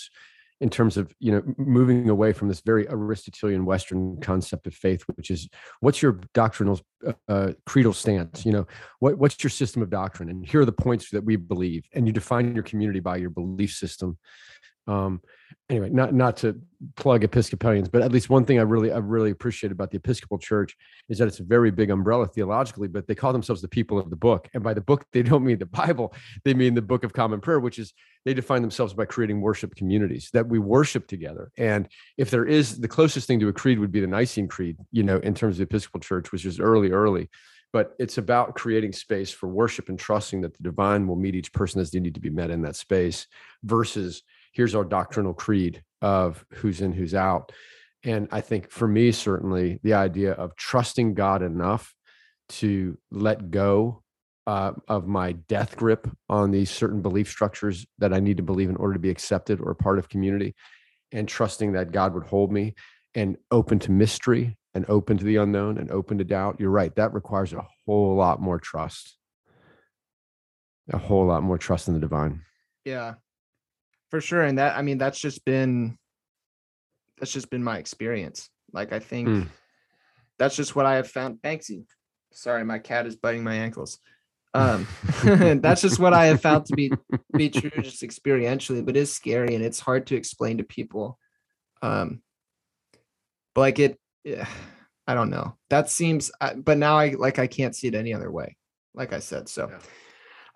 in terms of you know moving away from this very aristotelian western concept of faith which is what's your doctrinal uh, uh, creedal stance? You know what, what's your system of doctrine? And here are the points that we believe and you define your community by your belief system um, anyway, not not to plug Episcopalians, but at least one thing I really I really appreciate about the Episcopal Church is that it's a very big umbrella theologically, but they call themselves the people of the book, and by the book they don't mean the Bible, they mean the Book of Common Prayer, which is they define themselves by creating worship communities that we worship together. And if there is the closest thing to a creed would be the Nicene Creed, you know, in terms of the Episcopal Church, which is early, early. But it's about creating space for worship and trusting that the divine will meet each person as they need to be met in that space versus here's our doctrinal creed of who's in, who's out. And I think for me, certainly the idea of trusting God enough to let go uh, of my death grip on these certain belief structures that I need to believe in order to be accepted or a part of community, and trusting that God would hold me and open to mystery and open to the unknown and open to doubt. You're right. That requires a whole lot more trust, a whole lot more trust in the divine. Yeah, for sure and that i mean that's just been that's just been my experience. Like i think mm. that's just what i have found banksy sorry my cat is biting my ankles. Um that's just what i have found to be be true just experientially but it's scary and it's hard to explain to people. Um but like it yeah, i don't know. That seems but now i like i can't see it any other way like i said so yeah.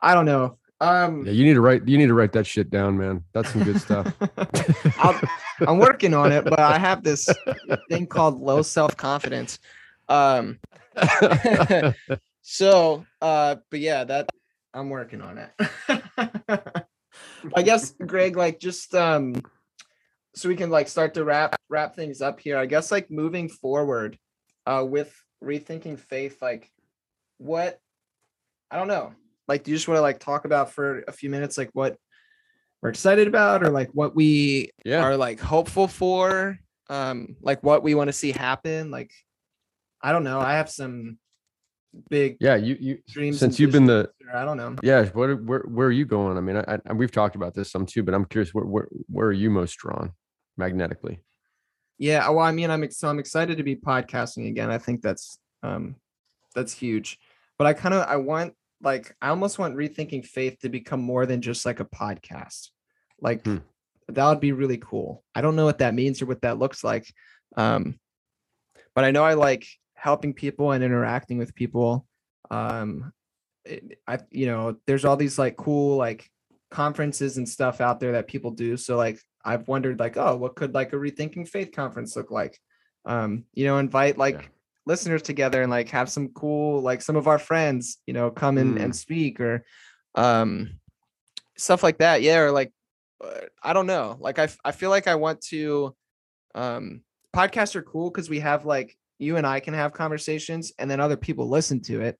i don't know um, yeah, you need to write. You need to write that shit down, man. That's some good stuff. i am working on it, but I have this thing called low self confidence. Um, so, uh, but yeah, that I'm working on it. I guess, Greg, like just um, so we can like start to wrap wrap things up here. I guess like moving forward, uh, with rethinking faith, like what I don't know like do you just want to like talk about for a few minutes like what we're excited about or like what we yeah. are like hopeful for? Um like what we want to see happen? Like i don't know. I have some big yeah you you dreams since you've been the i don't know. Yeah where, where where are you going? I mean I, I we've talked about this some too but i'm curious where, where where are you most drawn magnetically? Yeah well i mean i'm so i'm excited to be podcasting again. I think that's um that's huge. But i kind of i want like I almost want rethinking faith to become more than just like a podcast. Like hmm. that would be really cool. I don't know what that means or what that looks like. Um, but I know I like helping people and interacting with people. Um, it, I you know, there's all these like cool like conferences and stuff out there that people do. So like I've wondered like, oh, what could like a rethinking faith conference look like? Um, you know, invite like yeah listeners together and like have some cool like some of our friends you know come in mm. and speak or um stuff like that. Yeah or like uh, i don't know. Like i, I feel like i want to um podcasts are cool because we have like you and i can have conversations and then other people listen to it.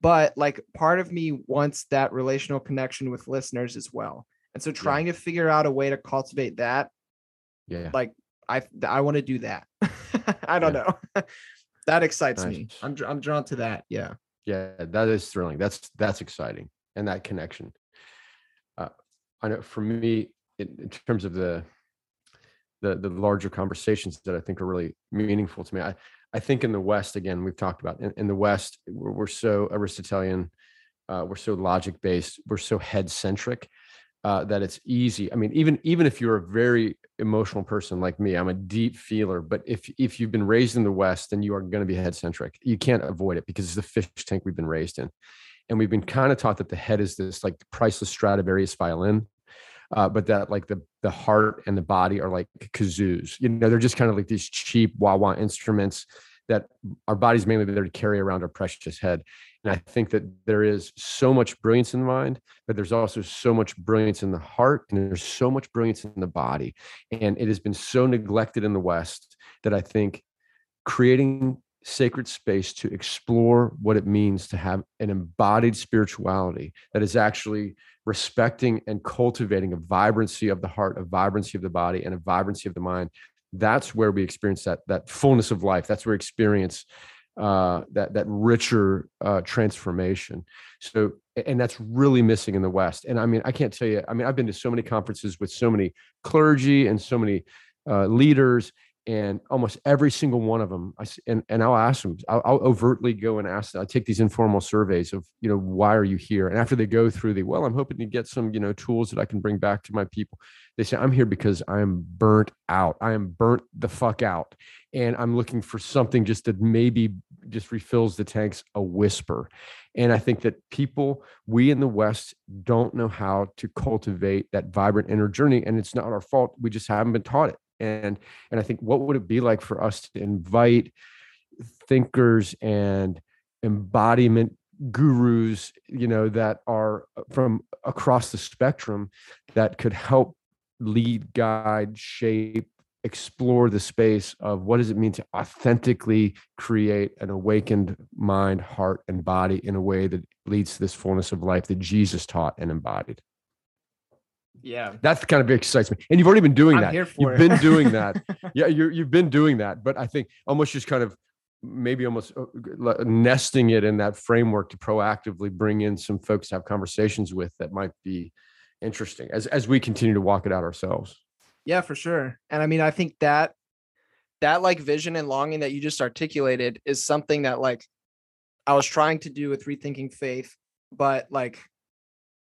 But like part of me wants that relational connection with listeners as well. And so trying yeah. to figure out a way to cultivate that yeah like i i want to do that. I don't yeah. know that excites nice. me. I'm I'm drawn to that. Yeah. Yeah, that is thrilling. That's that's exciting, and that connection. Uh, I know for me, in, in terms of the the the larger conversations that I think are really meaningful to me. I I think in the West, again, we've talked about in, in the West, we're, we're so Aristotelian, uh, we're so logic based, we're so head centric uh, that it's easy. I mean, even even if you're a very emotional person like me, I'm a deep feeler. But if if you've been raised in the West, then you are going to be head centric. You can't avoid it because it's the fish tank we've been raised in, and we've been kind of taught that the head is this like priceless Stradivarius violin. Uh, but that like the the heart and the body are like kazoos. You know, they're just kind of like these cheap wah wah instruments that our body's mainly there to carry around our precious head. And I think that there is so much brilliance in the mind, but there's also so much brilliance in the heart, and there's so much brilliance in the body. And it has been so neglected in the West that I think creating sacred space to explore what it means to have an embodied spirituality that is actually respecting and cultivating a vibrancy of the heart, a vibrancy of the body, and a vibrancy of the mind. That's where we experience that that fullness of life. That's where experience uh, that that richer uh, transformation. So, and that's really missing in the West. And I mean, I can't tell you. I mean, I've been to so many conferences with so many clergy and so many uh, leaders, and almost every single one of them I, and, and i'll ask them I'll, I'll, overtly go and ask them i take these informal surveys of you know why are you here? And after they go through the well i'm hoping to get some you know tools that i can bring back to my people. They say i'm here because i am burnt out. I am burnt the fuck out. And i'm looking for something just that maybe just refills the tanks a whisper. And i think that people we in the west don't know how to cultivate that vibrant inner journey and it's not our fault. We just haven't been taught it and and i think what would it be like for us to invite thinkers and embodiment gurus you know that are uh, from across the spectrum that could help lead guide shape explore the space of what does it mean to authentically create an awakened mind heart and body in a way that leads to this fullness of life that jesus taught and embodied yeah. That's kind of excites me. And you've already been doing I'm that. here for You've it. been doing that. yeah, you you've been doing that. But I think almost just kind of maybe almost uh, nesting it in that framework to proactively bring in some folks to have conversations with that might be interesting as as we continue to walk it out ourselves. Yeah, for sure. And I mean, I think that that like vision and longing that you just articulated is something that like I was trying to do with rethinking faith, but like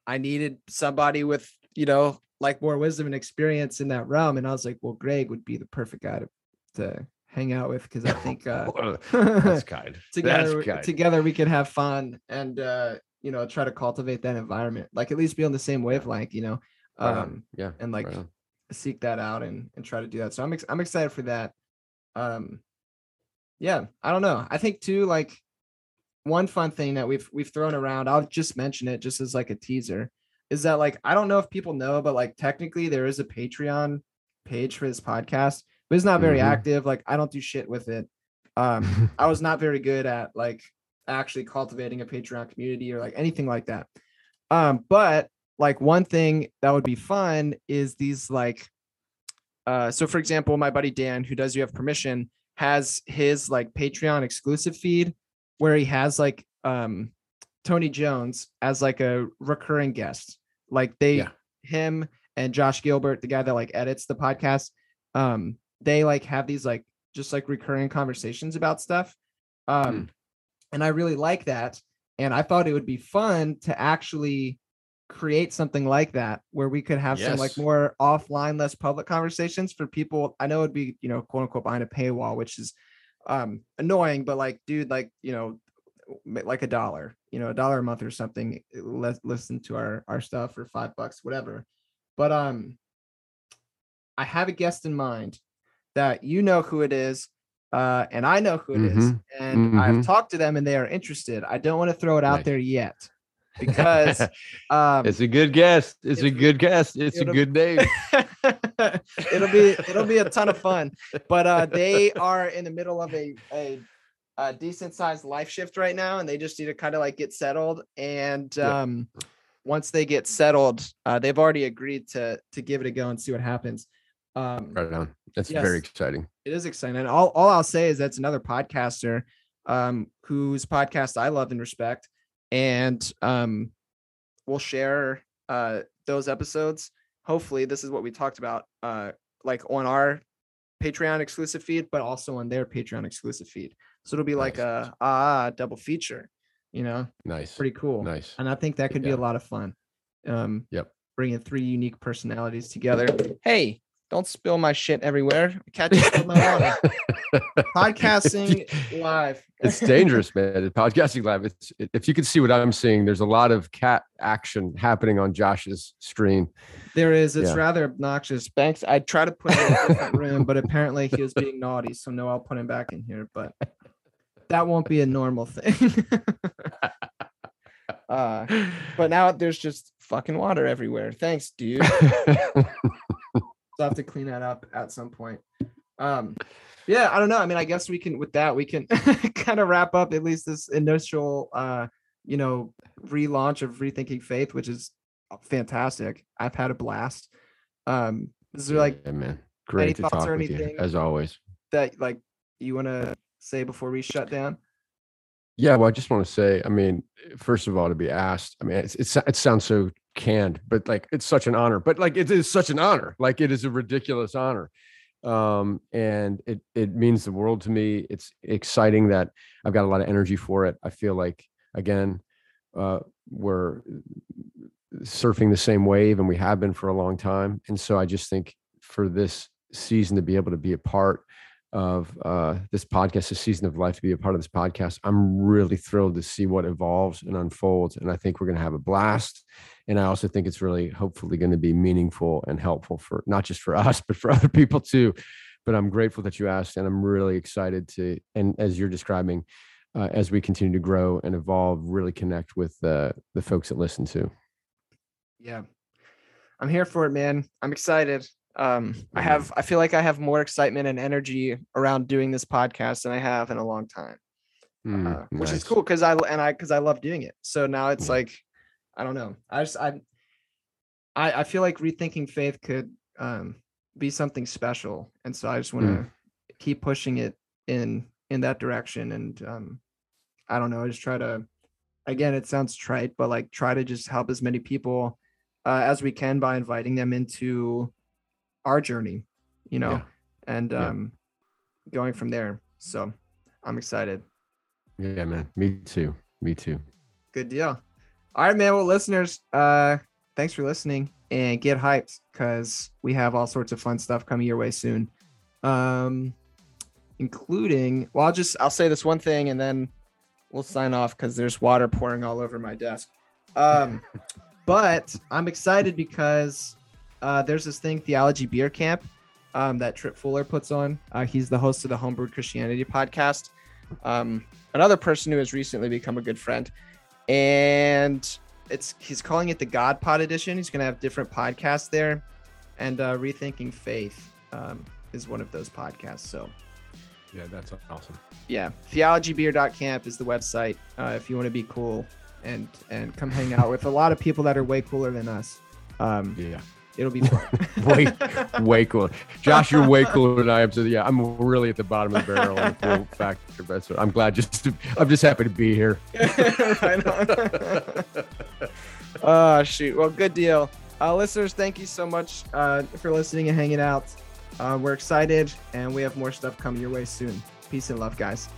I needed somebody with, you know, like more wisdom and experience in that realm. And I was like, well, Greg would be the perfect guy to, to hang out with because I think uh That's kind. together That's kind. together we could have fun and uh you know try to cultivate that environment like at least be on the same wavelength you know Right um yeah. and like right seek that out and and try to do that so i'm ex- i'm excited for that um yeah i don't know i think too like one fun thing that we've we've thrown around i'll just mention it just as like a teaser is that like i don't know if people know but like technically there is a patreon page for this podcast but it's not very Mhm. active like i don't do shit with it um I was not very good at like actually cultivating a Patreon community or like anything like that. Um, but like one thing that would be fun is these like uh so for example, my buddy Dan, who does you have permission, has his like Patreon exclusive feed where he has like um Tony Jones as like a recurring guest. Like they Yeah. him and Josh Gilbert, the guy that like edits the podcast, um, they like have these like just like recurring conversations about stuff. Um, and I really like that. And I thought it would be fun to actually create something like that where we could have some like more offline, less public conversations for people. I know it'd be, you know, quote unquote behind a paywall, which is um annoying, but like, dude, like, you know, like a dollar, you know, a dollar a month or something. Let listen to our our stuff for five bucks, whatever. But um I have a guest in mind that you know who it is, uh, and I know who it is, and I've Mhm. talked to them and they are interested. I don't want to throw it out Nice. there yet because um, it's a good guess. It's, a good guess. It's a good name. it'll be it'll be a ton of fun. But uh, they are in the middle of a a, a decent sized life shift right now, and they just need to kind of like get settled. And Yeah. um, once they get settled, uh, they've already agreed to to give it a go and see what happens. Um, Right on. That's very exciting. it is exciting. And all, all I'll say is that's another podcaster um, whose podcast I love and respect. And um, we'll share uh, those episodes. Hopefully, this is what we talked about, uh, like on our Patreon exclusive feed, but also on their Patreon exclusive feed. So it'll be like a ah double feature, you know, Nice. pretty cool. Nice. And I think that could be a lot of fun. Um, Yep. Bringing three unique personalities together. Hey, don't spill my shit everywhere. Catch it my water. Podcasting live. it's dangerous, man. Podcasting live. It's if you can see what I'm seeing, there's a lot of cat action happening on Josh's screen. There is. It's Yeah. rather obnoxious. Banks. I try to put him in a different room, but apparently he was being naughty. So no, I'll put him back in here. But that won't be a normal thing. uh, but now there's just fucking water everywhere. Thanks, dude. I have to clean that up at some point. Um, yeah, I don't know. I mean, I guess we can with that we can kind of wrap up at least this initial, uh, you know, relaunch of rethinking faith, which is fantastic. I've had a blast. Um, is there like yeah, man, any great to thoughts talk or with you anything? as always. that like you want to say before we shut down? Yeah, well, I just want to say, I mean, first of all, to be asked, I mean, it's, it's it sounds so canned, but like it's such an honor. But like it is such an honor. Like it is a ridiculous honor. um, and it it means the world to me. It's exciting that I've got a lot of energy for it. I feel like again, uh, we're surfing the same wave, and we have been for a long time. And so I just think for this season to be able to be a part of uh, this podcast, this season of life to be a part of this podcast. I'm really thrilled to see what evolves and unfolds. And I think we're going to have a blast. And I also think it's really hopefully going to be meaningful and helpful for not just for us, but for other people too. But I'm grateful that you asked. And I'm really excited to, and as you're describing, uh, as we continue to grow and evolve, really connect with uh, the folks that listen to. Yeah. I'm here for it, man. I'm excited. Um, I have, I feel like I have more excitement and energy around doing this podcast than I have in a long time, Mm, uh, which nice. is cool because I and I because I love doing it. So now it's Yeah. like, I don't know. I just I, I I feel like rethinking faith could um be something special, and so I just want to Mm. keep pushing it in in that direction. And um, I don't know. I just try to, again, it sounds trite, but like try to just help as many people uh, as we can by inviting them into our journey, you know, Yeah. and Yeah. um, going from there. So I'm excited. Yeah, man. Me too. Me too. Good deal. All right, man. Well, listeners, uh, thanks for listening and get hyped because we have all sorts of fun stuff coming your way soon. Um, including, well, I'll just I'll say this one thing and then we'll sign off because there's water pouring all over my desk. Um, but I'm excited because uh, there's this thing, Theology Beer Camp, um, that Tripp Fuller puts on. Uh, he's the host of the Homebrewed Christianity podcast. Um, another person who has recently become a good friend, and it's he's calling it the God Pod Edition. He's going to have different podcasts there, and uh, Rethinking Faith um, is one of those podcasts. So Yeah, that's awesome. yeah, theologybeer.camp is the website uh, if you want to be cool and and come hang out with a lot of people that are way cooler than us. Um, Yeah. It'll be fun. way, way cooler. Josh, you're way cooler than I am. So yeah, I'm really at the bottom of the barrel on the full factor. So I'm glad just to, I'm just happy to be here. right on. oh shoot. Well, good deal. Uh, listeners, thank you so much uh, for listening and hanging out. Uh, we're excited, and we have more stuff coming your way soon. Peace and love, guys.